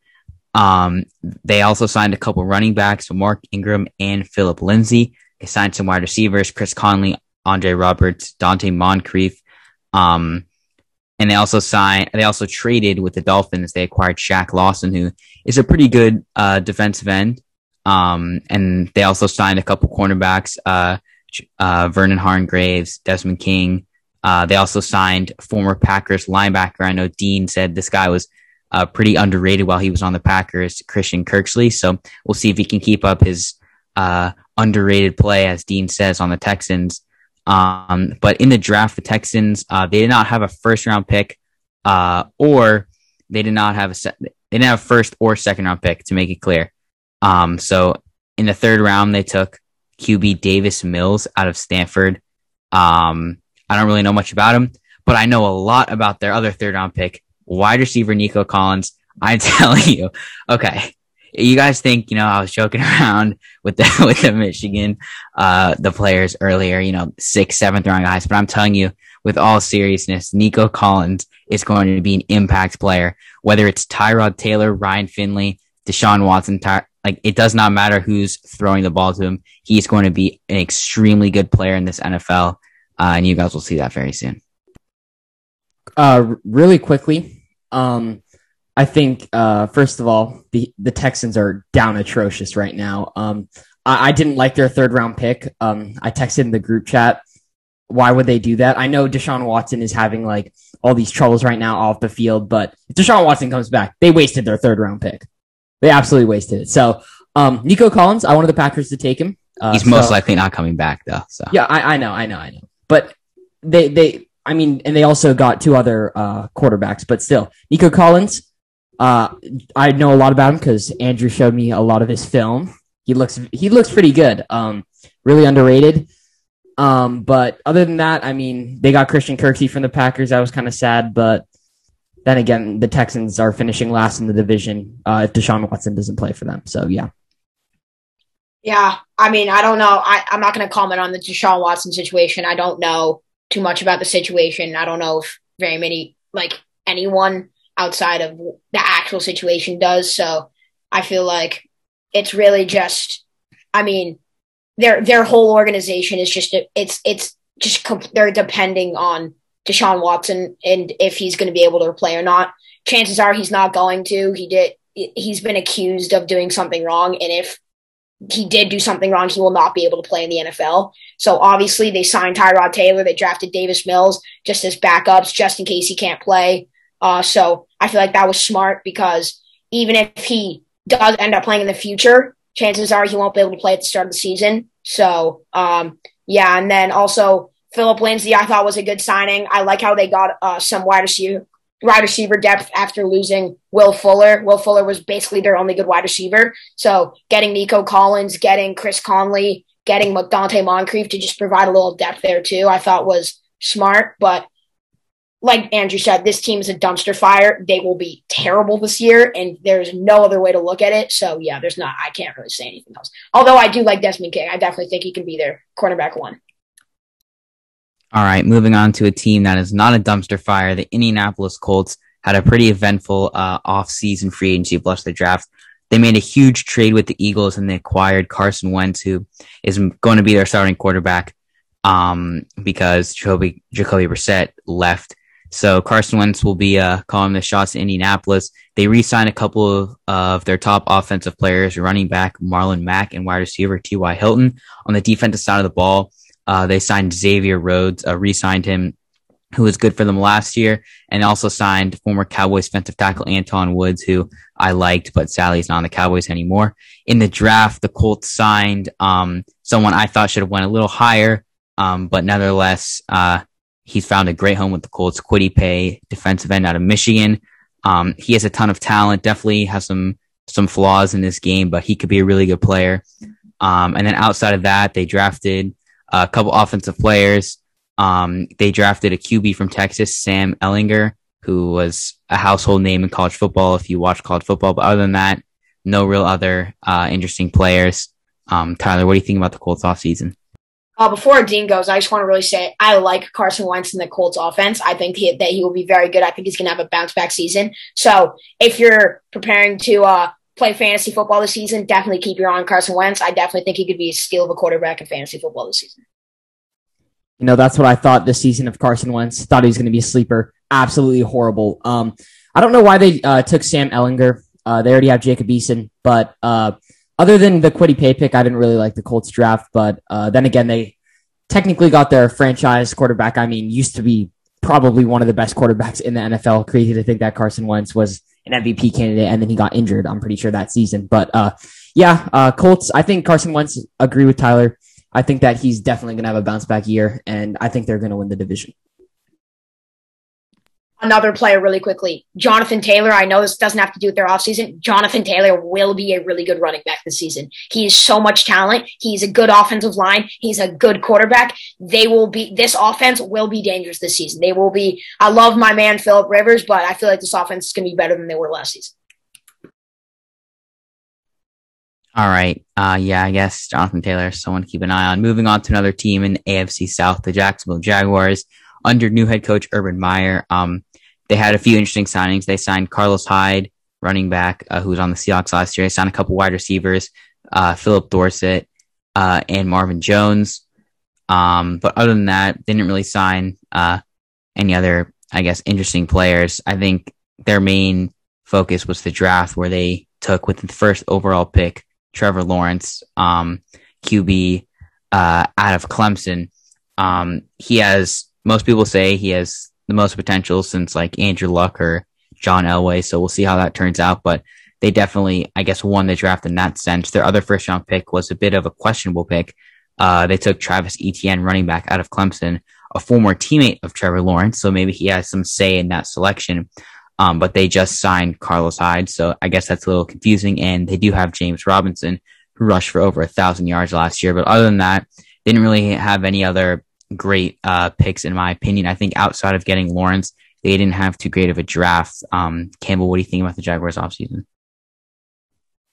Um, they also signed a couple running backs, Mark Ingram and Phillip Lindsay. They signed some wide receivers, Chris Conley, Andre Roberts, Donte Moncrief. Um, and they also signed, they also traded with the Dolphins. They acquired Shaq Lawson, who is a pretty good uh, defensive end. Um, and they also signed a couple cornerbacks, uh, uh, Vernon Hargreaves, Desmond King. Uh, they also signed former Packers linebacker. I know Dean said this guy was uh, pretty underrated while he was on the Packers, Christian Kirksey. So we'll see if he can keep up his uh, underrated play, as Dean says, on the Texans. Um, but in the draft, the Texans uh, they did not have a first round pick, uh, or they did not have a se- they didn't have a first or second round pick to make it clear. Um, so in the third round, they took QB Davis Mills out of Stanford. Um, I don't really know much about him, but I know a lot about their other third round pick, wide receiver Nico Collins. I'm telling you, okay, you guys think you know I was joking around with the with the Michigan uh the players earlier, you know, sixth, seventh round guys, but I'm telling you, with all seriousness, Nico Collins is going to be an impact player. Whether it's Tyrod Taylor, Ryan Finley, Deshaun Watson, Ty- like it does not matter who's throwing the ball to him. He's going to be an extremely good player in this NFL, uh, and you guys will see that very soon. Uh, really quickly, um, I think uh, first of all, the the Texans are down atrocious right now. Um, I, I didn't like their third round pick. Um, I texted in the group chat. Why would they do that? I know Deshaun Watson is having like all these troubles right now off the field, but if Deshaun Watson comes back, they wasted their third round pick. They absolutely wasted it. So, um, Nico Collins, I wanted the Packers to take him. Uh, He's most likely not coming back though. So yeah, I, I know, I know, I know. But they, they, I mean, and they also got two other uh, quarterbacks, but still, Nico Collins. Uh, I know a lot about him because Andrew showed me a lot of his film. He looks he looks pretty good. Um, really underrated. Um, but other than that, I mean, they got Christian Kirksey from the Packers. That was kind of sad, but then again, the Texans are finishing last in the division uh, if Deshaun Watson doesn't play for them. So yeah. Yeah, I mean, I don't know. I, I'm not going to comment on the Deshaun Watson situation. I don't know too much about the situation. I don't know if very many, like anyone outside of the actual situation does. So I feel like it's really just, I mean, their their whole organization is just it's it's just they're depending on Deshaun Watson and if he's going to be able to play or not. Chances are he's not going to. He did. He's been accused of doing something wrong, and if he did do something wrong, he will not be able to play in the NFL. So obviously, they signed Tyrod Taylor. They drafted Davis Mills just as backups, just in case he can't play. Uh, so I feel like that was smart because even if he does end up playing in the future, chances are he won't be able to play at the start of the season. So, um, yeah, and then also Phillip Lindsay, I thought was a good signing. I like how they got uh, some wide receiver wide receiver depth after losing Will Fuller. Will Fuller was basically their only good wide receiver. So getting Nico Collins, getting Chris Conley, getting Donte Moncrief to just provide a little depth there too, I thought was smart. But like Andrew said, this team is a dumpster fire. They will be terrible this year, and there's no other way to look at it. So yeah, there's not. I can't really say anything else. Although I do like Desmond King. I definitely think he can be their cornerback one. All right, moving on to a team that is not a dumpster fire. The Indianapolis Colts had a pretty eventful uh, off-season free agency plus the draft. They made a huge trade with the Eagles and they acquired Carson Wentz, who is going to be their starting quarterback um, because Jacoby, Jacoby Brissett left so Carson Wentz will be uh, calling the shots in Indianapolis. They re-signed a couple of, of their top offensive players, running back Marlon Mack and wide receiver T.Y. Hilton. On the defensive side of the ball, uh, they signed Xavier Rhodes, uh, re-signed him, who was good for them last year, and also signed former Cowboys defensive tackle Antwaun Woods, who I liked, but sadly he's not on the Cowboys anymore. In the draft, the Colts signed um, someone I thought should have went a little higher, um, but nevertheless, uh, He's found a great home with the Colts. Kwity Paye, defensive end out of Michigan. Um, he has a ton of talent. Definitely has some some flaws in this game, but he could be a really good player. Um, and then outside of that, they drafted a couple offensive players. Um, they drafted a QB from Texas, Sam Ehlinger, who was a household name in college football if you watch college football. But other than that, no real other uh, interesting players. Um, Tyler, what do you think about the Colts off season? Uh, before Dean goes, I just want to really say I like Carson Wentz in the Colts offense. I think he, that he will be very good. I think he's going to have a bounce back season. So if you're preparing to uh, play fantasy football this season, definitely keep your eye on Carson Wentz. I definitely think he could be a steal of a quarterback in fantasy football this season. You know, that's what I thought this season of Carson Wentz. Thought he was going to be a sleeper. Absolutely horrible. Um, I don't know why they uh, took Sam Ehlinger. Uh, they already have Jacob Eason, but uh, other than the Kwity Paye pick, I didn't really like the Colts draft. But uh, then again, they technically got their franchise quarterback. I mean, used to be probably one of the best quarterbacks in the NFL. Crazy to think that Carson Wentz was an MVP candidate and then he got injured. I'm pretty sure that season. But uh, yeah, uh, Colts. I think Carson Wentz. Agree with Tyler. I think that he's definitely going to have a bounce back year, and I think they're going to win the division another player really quickly. Jonathan Taylor, I know this doesn't have to do with their offseason. Jonathan Taylor will be a really good running back this season. He has so much talent. He's a good offensive line. He's a good quarterback. They will be, this offense will be dangerous this season. They will be, I love my man, Philip Rivers, but I feel like this offense is going to be better than they were last season. All right. Uh, yeah, I guess Jonathan Taylor is someone to keep an eye on. Moving on to another team in AFC South, the Jacksonville Jaguars under new head coach Urban Meyer. Um, they had a few interesting signings. They signed Carlos Hyde, running back, uh, who was on the Seahawks last year. They signed a couple wide receivers, uh, Phillip Dorsett, uh, and Marvin Jones. Um, but other than that, didn't really sign, uh, any other, I guess, interesting players. I think their main focus was the draft where they took with the first overall pick, Trevor Lawrence, um, QB uh, out of Clemson. Um, he has most people say he has the most potential since like Andrew Luck or John Elway. So we'll see how that turns out. But they definitely, I guess, won the draft in that sense. Their other first round pick was a bit of a questionable pick. Uh, they took Travis Etienne, running back out of Clemson, a former teammate of Trevor Lawrence. So maybe he has some say in that selection. Um, but they just signed Carlos Hyde. So I guess that's a little confusing. And they do have James Robinson, who rushed for over a thousand yards last year. But other than that, didn't really have any other great uh, picks, in my opinion. I think outside of getting Lawrence, they didn't have too great of a draft. Um, Campbell, what do you think about the Jaguars offseason?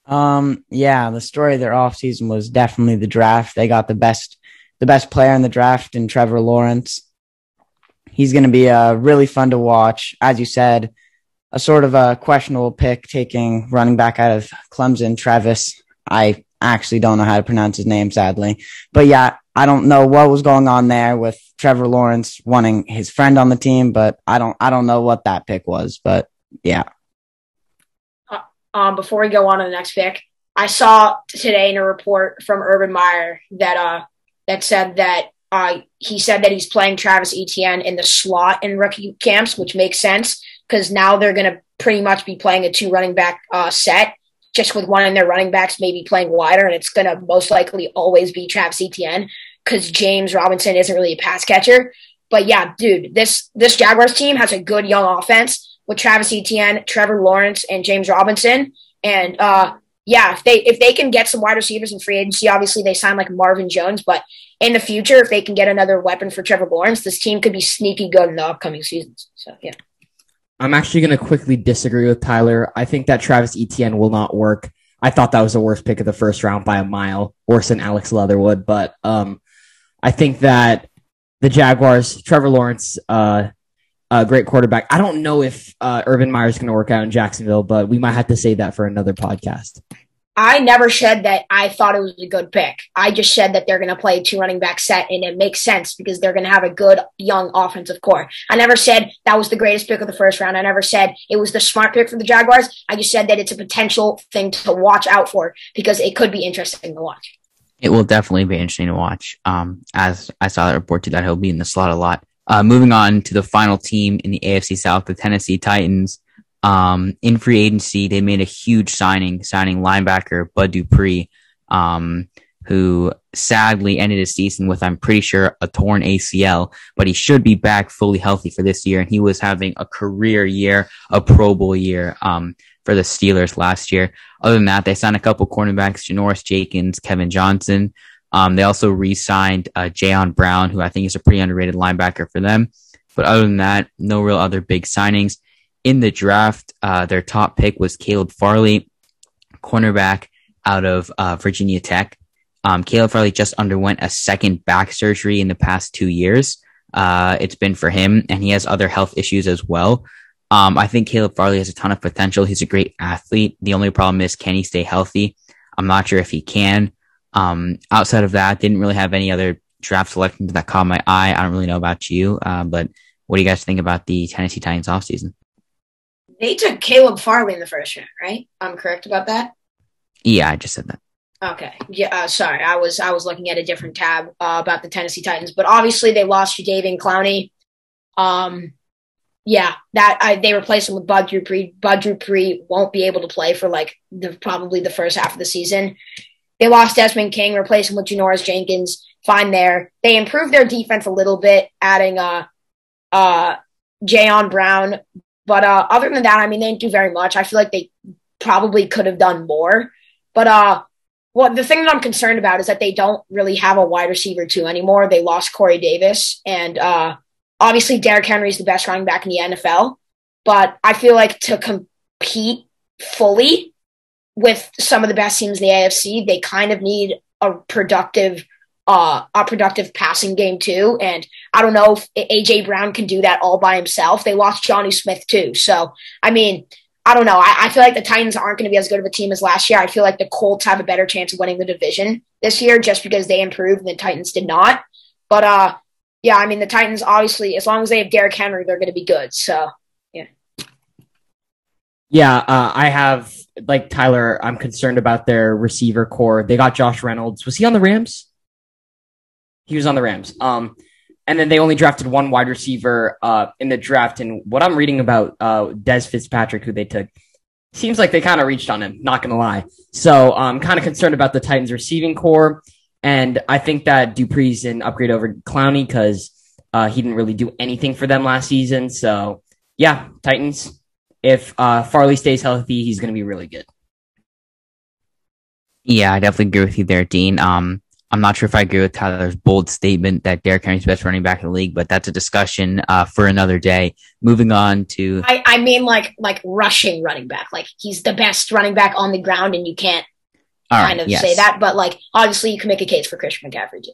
Um, yeah, the story of their offseason was definitely the draft. They got the best, the best player in the draft in Trevor Lawrence. He's going to be uh, really fun to watch. As you said, a sort of a questionable pick taking running back out of Clemson, Travis. I actually don't know how to pronounce his name, sadly. But yeah, I don't know what was going on there with Trevor Lawrence wanting his friend on the team, but I don't I don't know what that pick was. But yeah. Uh, um, before we go on to the next pick, I saw today in a report from Urban Meyer that uh that said that uh he said that he's playing Travis Etienne in the slot in rookie camps, which makes sense because now they're to pretty much be playing a two running back uh, set, just with one of their running backs maybe playing wider, and it's going to most likely always be Travis Etienne because James Robinson isn't really a pass catcher. But yeah, dude, this this Jaguars team has a good young offense with Travis Etienne, Trevor Lawrence, and James Robinson. And uh, yeah, if they if they can get some wide receivers in free agency, obviously they sign like Marvin Jones, but in the future, if they can get another weapon for Trevor Lawrence, this team could be sneaky good in the upcoming seasons. So yeah. I'm actually going to quickly disagree with Tyler. I think that Travis Etienne will not work. I thought that was the worst pick of the first round by a mile, worse than Alex Leatherwood. But um, I think that the Jaguars, Trevor Lawrence, uh, a great quarterback. I don't know if uh, Urban Meyer is going to work out in Jacksonville, but we might have to save that for another podcast. I never said that I thought it was a good pick. I just said that they're going to play two running back set, and it makes sense because they're going to have a good young offensive core. I never said that was the greatest pick of the first round. I never said it was the smart pick for the Jaguars. I just said that it's a potential thing to watch out for because it could be interesting to watch. It will definitely be interesting to watch. Um, as I saw that report too, that he'll be in the slot a lot. Uh, moving on to the final team in the AFC South, the Tennessee Titans. Um, in free agency, they made a huge signing, signing linebacker Bud Dupree, um, who sadly ended his season with, I'm pretty sure, a torn ACL, but he should be back fully healthy for this year. And he was having a career year, a Pro Bowl year, um, for the Steelers last year. Other than that, they signed a couple cornerbacks, Janoris Jenkins, Kevin Johnson. Um, they also re-signed uh, Jayon Brown, who I think is a pretty underrated linebacker for them. But other than that, no real other big signings in the draft, uh, their top pick was Caleb Farley, cornerback out of uh, Virginia Tech. Um, Caleb Farley just underwent a second back surgery in the past two years. Uh, it's been for him, and he has other health issues as well. Um, I think Caleb Farley has a ton of potential. He's a great athlete. The only problem is, can he stay healthy? I'm not sure if he can. Um, outside of that, didn't really have any other draft selections that caught my eye. I don't really know about you, uh, but what do you guys think about the Tennessee Titans offseason? They took Caleb Farley in the first round, right? I'm correct about that. Yeah, I just said that. Okay. Yeah. Uh, sorry, I was I was looking at a different tab uh, about the Tennessee Titans, but obviously they lost Jadeveon Clowney. Um, yeah, that I, they replaced him with Bud Dupree. Bud Dupree won't be able to play for like the probably the first half of the season. They lost Desmond King, replaced him with Janoris Jenkins. Fine there. They improved their defense a little bit, adding uh uh Jayon Brown, but uh, other than that, I mean, they didn't do very much. I feel like they probably could have done more. But uh, well, the thing that I'm concerned about is that they don't really have a wide receiver two anymore. They lost Corey Davis, and uh, obviously Derrick Henry is the best running back in the NFL. But I feel like to compete fully with some of the best teams in the AFC, they kind of need a productive uh, a productive passing game too. And I don't know if AJ Brown can do that all by himself. They lost Jonnu Smith too. So, I mean, I don't know. I, I feel like the Titans aren't going to be as good of a team as last year. I feel like the Colts have a better chance of winning the division this year just because they improved and the Titans did not. But, uh, yeah, I mean, the Titans obviously, as long as they have Derrick Henry, they're going to be good. So, yeah. Yeah, uh, I have like Tyler, I'm concerned about their receiver core. They got Josh Reynolds. Was he on the Rams? He was on the Rams. Um, and then they only drafted one wide receiver uh, in the draft. And what I'm reading about uh, Dez Fitzpatrick, who they took, seems like they kind of reached on him. Not gonna lie. So I'm kind of concerned about the Titans receiving core, and I think that Dupree's an upgrade over Clowney because uh, he didn't really do anything for them last season. So yeah, Titans. If uh, Farley stays healthy, he's going to be really good. Yeah, I definitely agree with you there, Dean. Um, I'm not sure if I agree with Tyler's bold statement that Derrick Henry's best running back in the league, but that's a discussion uh, for another day. Moving on to, I, I mean, like like rushing running back, like he's the best running back on the ground, and you can't kind of yes. say that. But like, obviously, you can make a case for Christian McCaffrey. Too.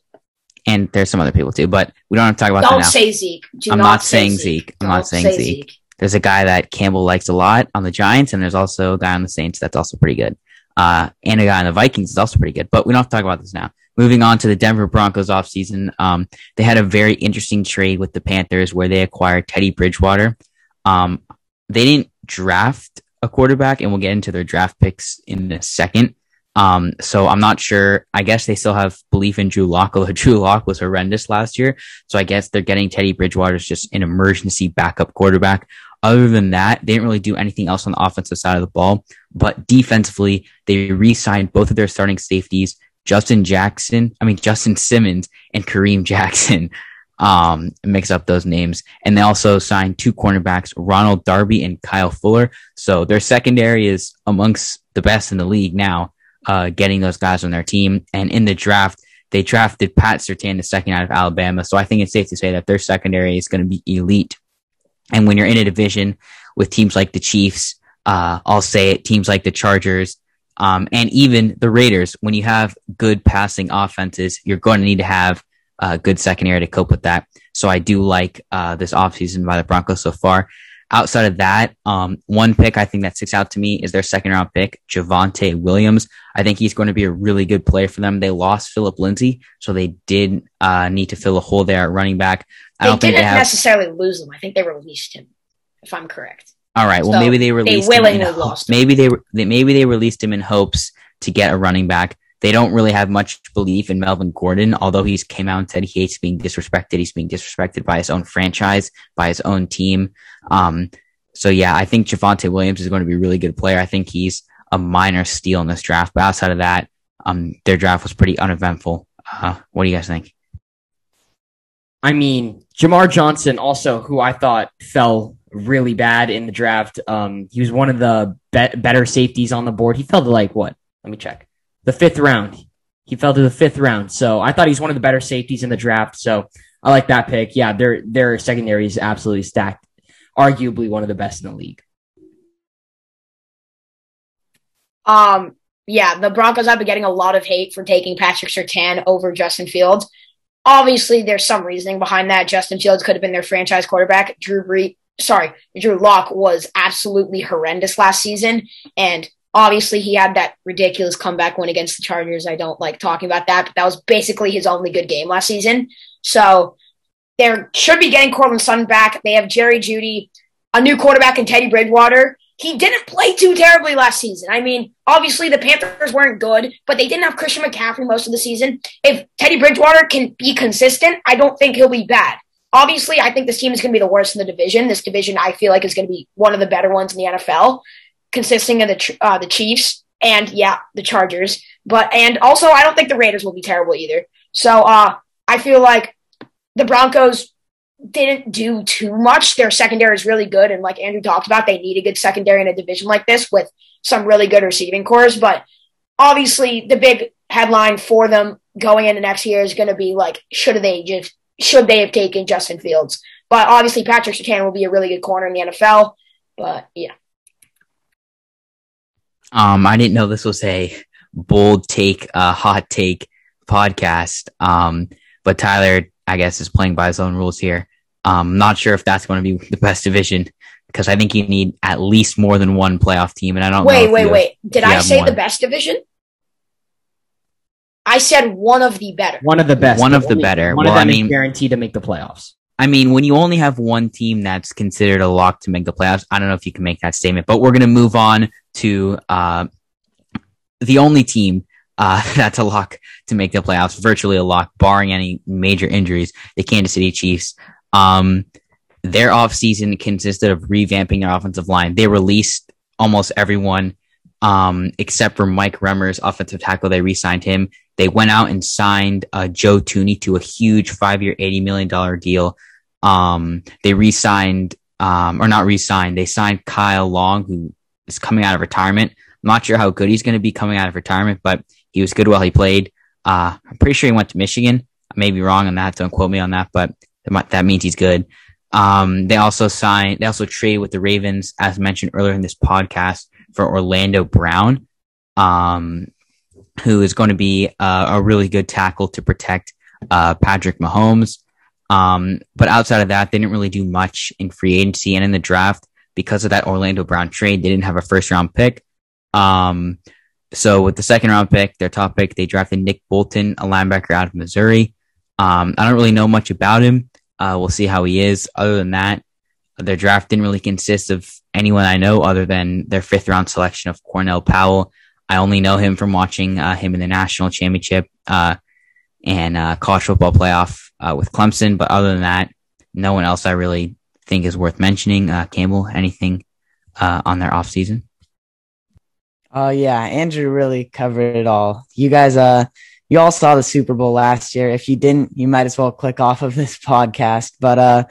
and there's some other people too, but we don't have to talk about that Don't now. say Zeke. Do I'm not, not saying Zeke. Zeke. I'm not Don't saying say Zeke. There's a guy that Campbell likes a lot on the Giants, and there's also a guy on the Saints that's also pretty good. Uh, and a guy on the Vikings is also pretty good. But we don't have to talk about this now. Moving on to the Denver Broncos offseason, um, they had a very interesting trade with the Panthers where they acquired Teddy Bridgewater. Um, they didn't draft a quarterback, and we'll get into their draft picks in a second. Um, so I'm not sure. I guess they still have belief in Drew Lock, although Drew Lock was horrendous last year. So I guess they're getting Teddy Bridgewater as just an emergency backup quarterback. Other than that, they didn't really do anything else on the offensive side of the ball. But defensively, they re-signed both of their starting safeties, Justin Jackson, I mean Justin Simmons and Kareem Jackson. Um, mix up those names. And they also signed two cornerbacks, Ronald Darby and Kyle Fuller. So their secondary is amongst the best in the league now, uh, getting those guys on their team. And in the draft, they drafted Pat Surtain, the second out of Alabama. So I think it's safe to say that their secondary is going to be elite. And when you're in a division with teams like the Chiefs, uh, I'll say it, teams like the Chargers, um, and even the Raiders, when you have good passing offenses, you're going to need to have a good secondary to cope with that. So I do like uh, this offseason by the Broncos so far. Outside of that, um, one pick I think that sticks out to me is their second round pick, Javonte Williams. I think he's going to be a really good player for them. They lost Phillip Lindsay, so they did uh, need to fill a hole there at running back. I They don't think didn't they have. necessarily lose them. I think they released him, if I'm correct. All right. Well, So, maybe they released him. willingly in lost him. maybe they, they maybe they released him in hopes to get a running back. They don't really have much belief in Melvin Gordon, although he's came out and said he hates being disrespected. He's being disrespected by his own franchise, by his own team. Um, so yeah, I think Javonte Williams is going to be a really good player. I think he's a minor steal in this draft. But outside of that, um, their draft was pretty uneventful. Uh, what do you guys think? I mean, Jamar Johnson, also who I thought fell really bad in the draft. Um, he was one of the be- better safeties on the board. He fell to like what? Let me check. The fifth round. He fell to the fifth round. So I thought he's one of the better safeties in the draft. So I like that pick. Yeah, their their secondary is absolutely stacked. Arguably one of the best in the league. Um, yeah, the Broncos have been getting a lot of hate for taking Patrick Surtain over Justin Fields. Obviously, there's some reasoning behind that. Justin Fields could have been their franchise quarterback. Drew Brees, sorry, Drew Lock was absolutely horrendous last season, and obviously he had that ridiculous comeback win against the Chargers. I don't like talking about that, but that was basically his only good game last season. So they should be getting Courtland Sutton back. They have Jerry Jeudy, a new quarterback, and Teddy Bridgewater he didn't play too terribly last season. I mean, obviously the Panthers weren't good, but they didn't have Christian McCaffrey most of the season. If Teddy Bridgewater can be consistent, I don't think he'll be bad. Obviously, I think this team is going to be the worst in the division. This division, I feel like, is going to be one of the better ones in the NFL, consisting of the uh, the Chiefs and yeah, the Chargers. But and also, I don't think the Raiders will be terrible either. So uh, I feel like the Broncos didn't do too much. Their secondary is really good, and like Andrew talked about, they need a good secondary in a division like this with some really good receiving cores. But obviously, the big headline for them going into next year is going to be like, should they just should they have taken Justin Fields? But obviously, Patrick Surtain will be a really good corner in the NFL. But yeah, Um, I didn't know this was a bold take, uh, hot take podcast. Um, but Tyler, I guess, is playing by his own rules here. Um, not sure if that's going to be the best division because I think you need at least more than one playoff team, and I don't. know wait, wait, have- wait. Did I say more. the best division? I said one of the better. One of the best. One of the only better. One Well, of I them mean- is guaranteed to make the playoffs. I mean, when you only have one team that's considered a lock to make the playoffs, I don't know if you can make that statement. But we're going to move on to uh, the only team uh, that's a lock to make the playoffs, virtually a lock, barring any major injuries. The Kansas City Chiefs. Um, their offseason consisted of revamping their offensive line. They released almost everyone um, except for Mike Remmers, offensive tackle. They re-signed him. They went out and signed uh, Joe Thuney to a huge five-year, eighty million dollar deal. Um, they re-signed, um, or not re-signed. They signed Kyle Long, who is coming out of retirement. I'm not sure how good he's going to be coming out of retirement, but he was good while he played. Uh, I'm pretty sure he went to Michigan. I may be wrong on that. Don't quote me on that, but that means he's good. Um, they also signed, they also trade with the Ravens, as mentioned earlier in this podcast, for Orlando Brown, um, who is going to be uh, a really good tackle to protect uh, Patrick Mahomes. Um, but outside of that, they didn't really do much in free agency and in the draft because of that Orlando Brown trade. They didn't have a first round pick. Um, so with the second round pick, their top pick, they drafted Nick Bolton, a linebacker out of Missouri. Um, I don't really know much about him. Uh, we'll see how he is. Other than that, their draft didn't really consist of anyone I know other than their fifth round selection of Cornell Powell. I only know him from watching uh, him in the national championship uh, and uh, college football playoff uh, with Clemson. But other than that, no one else I really think is worth mentioning. Uh, Campbell, anything uh, on their offseason? Oh yeah, Andrew really covered it all. You guys, uh, you all saw the Super Bowl last year. If you didn't, you might as well click off of this podcast. But uh,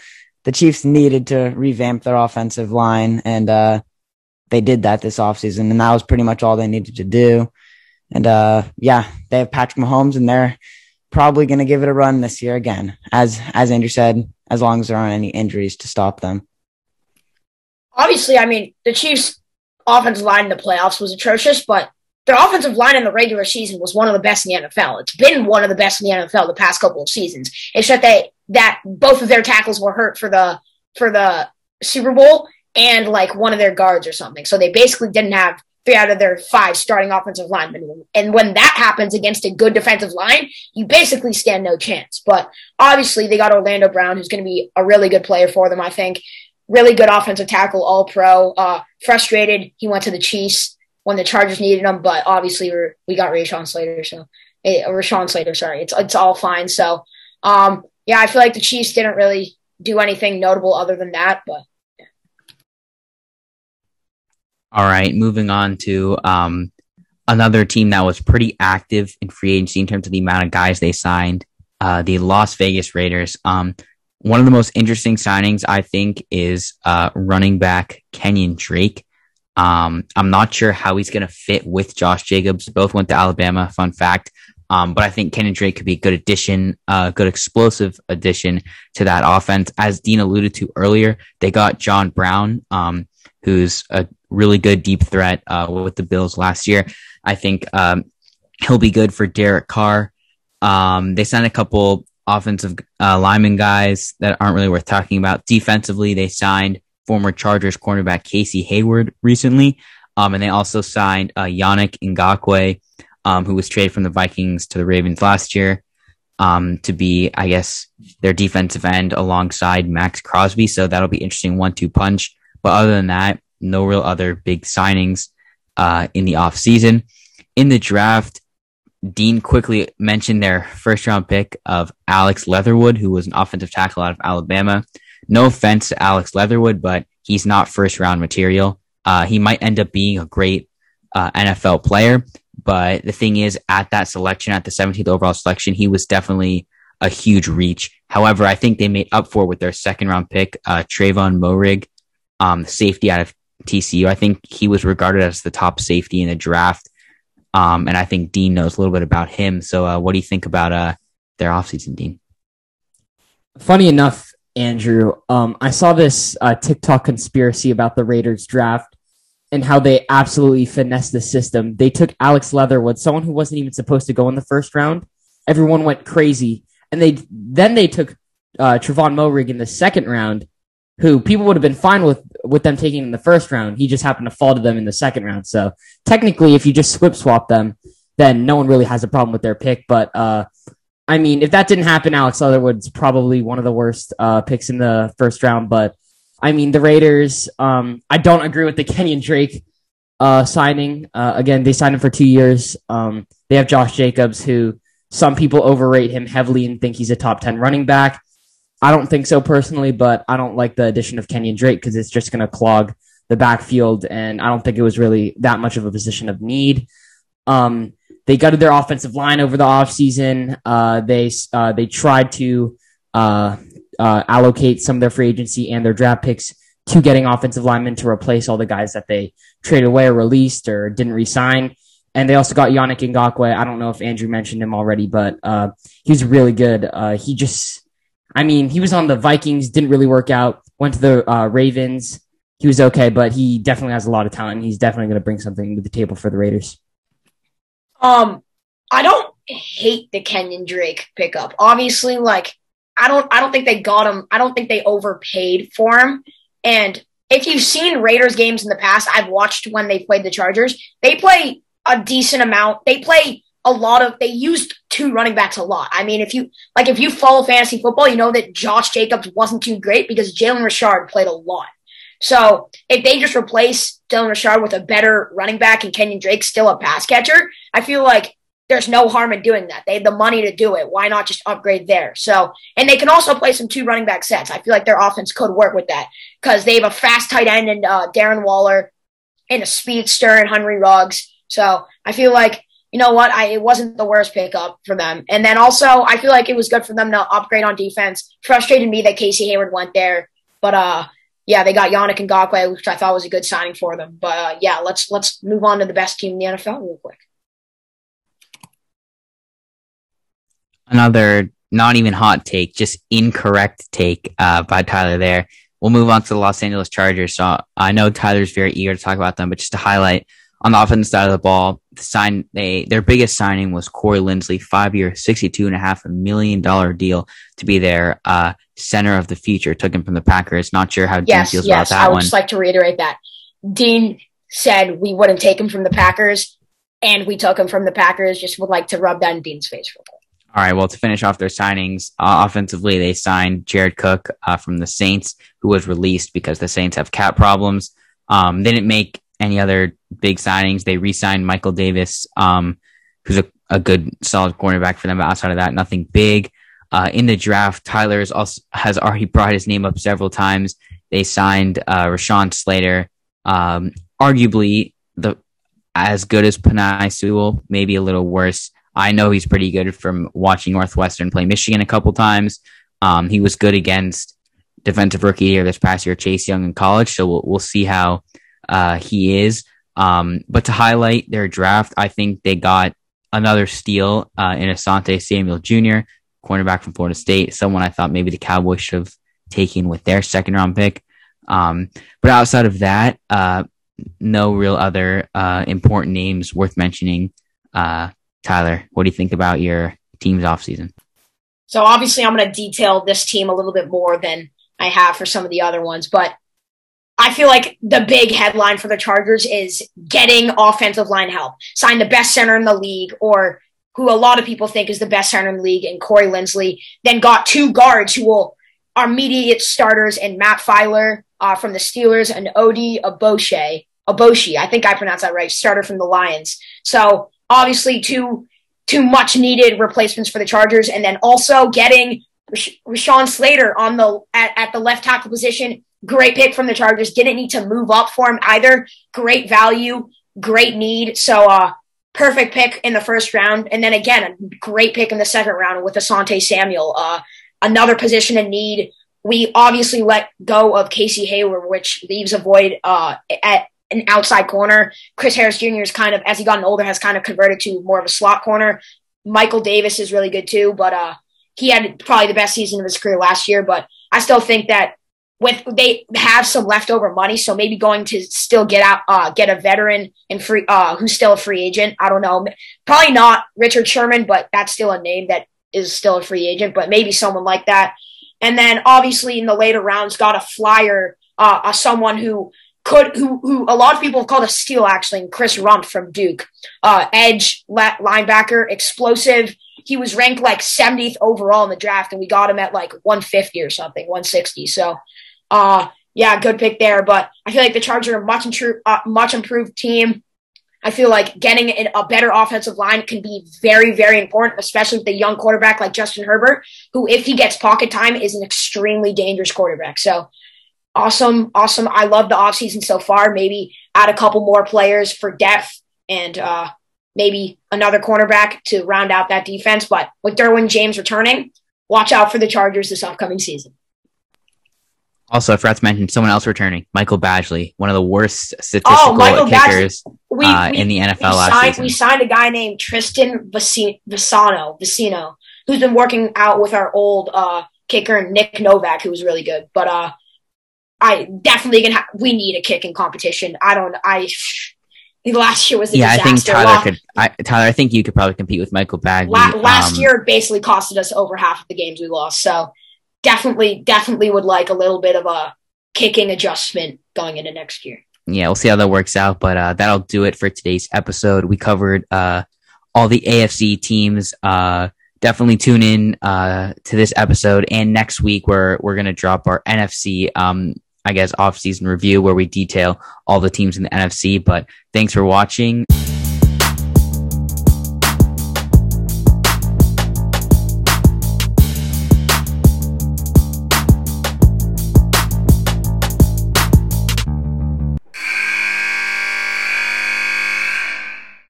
the Chiefs needed to revamp their offensive line, and uh, they did that this offseason, and that was pretty much all they needed to do. And uh, yeah, they have Patrick Mahomes, and they're probably going to give it a run this year again, as as Andrew said, as long as there aren't any injuries to stop them. Obviously, I mean the Chiefs' offensive line in the playoffs was atrocious, but their offensive line in the regular season was one of the best in the NFL. It's been one of the best in the NFL the past couple of seasons. It's that that both of their tackles were hurt for the for the Super Bowl and like one of their guards or something. So they basically didn't have three out of their five starting offensive linemen. And when that happens against a good defensive line, you basically stand no chance. But obviously they got Orlando Brown, who's going to be a really good player for them, I think. Really good offensive tackle, all pro. Uh, frustrated, he went to the Chiefs when the Chargers needed him, but obviously we got Rashawn Slater, so eh, Rashawn Slater, sorry, it's it's all fine. So, um, yeah, I feel like the Chiefs didn't really do anything notable other than that, but. All right, moving on to um, another team that was pretty active in free agency in terms of the amount of guys they signed. Uh, the Las Vegas Raiders. Um, one of the most interesting signings, I think, is uh, running back Kenyon Drake. Um, I'm not sure how he's going to fit with Josh Jacobs. Both went to Alabama. Fun fact. Um, but I think Kenyon Drake could be a good addition, a uh, good explosive addition to that offense. As Dean alluded to earlier, they got John Brown, um, who's a really good deep threat uh, with the Bills last year. I think um, he'll be good for Derek Carr. Um, they signed a couple offensive uh, lineman guys that aren't really worth talking about. Defensively, they signed former Chargers cornerback Casey Hayward recently. Um, and they also signed uh, Yannick Ngakoue, um, who was traded from the Vikings to the Ravens last year, um, to be, I guess, their defensive end alongside Maxx Crosby. So that'll be interesting one-two punch. But other than that, no real other big signings uh, in the offseason. In the draft, Dean quickly mentioned their first round pick of Alex Leatherwood, who was an offensive tackle out of Alabama. No offense to Alex Leatherwood, but he's not first round material. Uh, he might end up being a great uh, NFL player, but the thing is, at that selection, at the 17th overall selection, he was definitely a huge reach. However, I think they made up for it with their second round pick, uh, Trevon Moehrig, um, safety out of TCU. I think he was regarded as the top safety in the draft. Um, and I think Dean knows a little bit about him. So, uh, what do you think about uh, their offseason, Dean? Funny enough, Andrew. Um, I saw this uh, TikTok conspiracy about the Raiders draft and how they absolutely finessed the system. They took Alex Leatherwood, someone who wasn't even supposed to go in the first round. Everyone went crazy, and they then they took uh, Trevon Moehrig in the second round, who people would have been fine with with them taking in the first round. He just happened to fall to them in the second round. So technically, if you just swip swap them, then no one really has a problem with their pick. But uh, I mean, if that didn't happen, Alex Leatherwood's probably one of the worst uh, picks in the first round. But I mean, the Raiders. Um, I don't agree with the Kenyon Drake uh, signing. Uh, again, they signed him for two years. Um, they have Josh Jacobs, who some people overrate him heavily and think he's a top ten running back. I don't think so personally, but I don't like the addition of Kenyon Drake because it's just going to clog the backfield, and I don't think it was really that much of a position of need. Um, they gutted their offensive line over the offseason. Uh, they uh, they tried to uh, uh, allocate some of their free agency and their draft picks to getting offensive linemen to replace all the guys that they traded away or released or didn't resign. And they also got Yannick Ngakoue. I don't know if Andrew mentioned him already, but uh, he's really good. Uh, he just, I mean, he was on the Vikings, didn't really work out. Went to the uh, Ravens. He was okay, but he definitely has a lot of talent. He's definitely going to bring something to the table for the Raiders. Um, I don't hate the Kenyon Drake pickup. Obviously, like I don't, I don't think they got him. I don't think they overpaid for him. And if you've seen Raiders games in the past, I've watched when they played the Chargers. They play a decent amount. They play a lot of. They used two running backs a lot. I mean, if you like, if you follow fantasy football, you know that Josh Jacobs wasn't too great because Jalen Richard played a lot. So if they just replace Dylan Richard with a better running back and Kenyon Drake still a pass catcher, I feel like there's no harm in doing that. They have the money to do it. Why not just upgrade there? So, and they can also play some two running back sets. I feel like their offense could work with that because they have a fast tight end and uh, Darren Waller and a speedster and Henry Ruggs. So I feel like you know what? I it wasn't the worst pickup for them. And then also I feel like it was good for them to upgrade on defense. Frustrated me that Casey Hayward went there, but uh yeah, they got Yannick Ngakoue, which I thought was a good signing for them. But uh, yeah, let's let's move on to the best team in the NFL real quick. Another not even hot take, just incorrect take uh, by Tyler there. We'll move on to the Los Angeles Chargers. So I know Tyler's very eager to talk about them, but just to highlight on the offensive side of the ball, sign they their biggest signing was Corey Linsley, five year, sixty two and a half million dollar deal to be their uh, center of the future. Took him from the Packers. Not sure how yes, Dean feels yes, about that I would one. just like to reiterate that Dean said we wouldn't take him from the Packers, and we took him from the Packers. Just would like to rub that in Dean's face real quick. All right. Well, to finish off their signings, uh, offensively, they signed Jared Cook uh, from the Saints, who was released because the Saints have cap problems. Um, they didn't make any other big signings. They re-signed Michael Davis, um, who's a, a good, solid cornerback for them. But outside of that, nothing big. Uh, in the draft, Tyler has, also, has already brought his name up several times. They signed uh, Rashawn Slater, um, arguably the as good as Penei Sewell, maybe a little worse. I know he's pretty good from watching Northwestern play Michigan a couple times. Um, he was good against defensive rookie here this past year, Chase Young in college. So we'll, we'll see how uh, he is. Um, but to highlight their draft, I think they got another steal uh, in Asante Samuel Jr., cornerback from Florida State, someone I thought maybe the Cowboys should have taken with their second round pick. Um, but outside of that, uh, no real other uh, important names worth mentioning. Uh, Tyler, what do you think about your team's offseason? So obviously, I'm going to detail this team a little bit more than I have for some of the other ones, but I feel like the big headline for the Chargers is getting offensive line help. Sign the best center in the league, or who a lot of people think is the best center in the league, and Corey Linsley. Then got two guards who will are immediate starters, and Matt Feiler uh, from the Steelers and Odi Aboche. Aboshi, I think I pronounced that right. Starter from the Lions. So obviously two two much needed replacements for the Chargers, and then also getting Rashawn Slater on the at, at the left tackle position. Great pick from the Chargers. Didn't need to move up for him either. Great value, great need. So uh perfect pick in the first round. And then again, a great pick in the second round with Asante Samuel. Uh another position in need. We obviously let go of Casey Hayward, which leaves a void uh at an outside corner. Chris Harris Jr. is kind of, as he gotten older, has kind of converted to more of a slot corner. Michael Davis is really good too, but uh, he had probably the best season of his career last year. But I still think that with they have some leftover money, so maybe going to still get out, uh, get a veteran and free, uh, who's still a free agent. I don't know, probably not Richard Sherman, but that's still a name that is still a free agent. But maybe someone like that. And then obviously in the later rounds, got a flyer, uh, uh someone who could who who a lot of people have called a steal actually, Chris Rumph from Duke, uh, edge linebacker, explosive. he was ranked like 70th overall in the draft, and we got him at like 150 or something, 160. So, uh, yeah, good pick there. But I feel like the Chargers are a much improved, uh, much improved team. I feel like getting a better offensive line can be very, very important, especially with a young quarterback like Justin Herbert, who, if he gets pocket time, is an extremely dangerous quarterback. So awesome, awesome. I love the offseason so far. Maybe add a couple more players for depth and uh, maybe another cornerback to round out that defense. But with Derwin James returning, watch out for the Chargers this upcoming season. Also, I forgot to mention someone else returning, Michael Badgley, one of the worst statistical oh, kickers we, uh, we, in the NFL last signed, season. We signed a guy named Tristan Vizcaino, Vizcaino, who's been working out with our old uh, kicker Nick Novak, who was really good. But uh, I definitely gonna. Ha- we need a kicking competition. I don't. I last year was yeah. Disaster. I think Tyler could. I, Tyler, I think you could probably compete with Michael Badgley. La- last um, year basically costed us over half of the games we lost. So definitely, definitely would like a little bit of a kicking adjustment going into next year. Yeah, we'll see how that works out. But uh, that'll do it for today's episode. We covered uh, all the AFC teams. Uh, definitely tune in uh, to this episode and next week where we're going to drop our NFC, um, I guess, off season review where we detail all the teams in the NFC. But thanks for watching.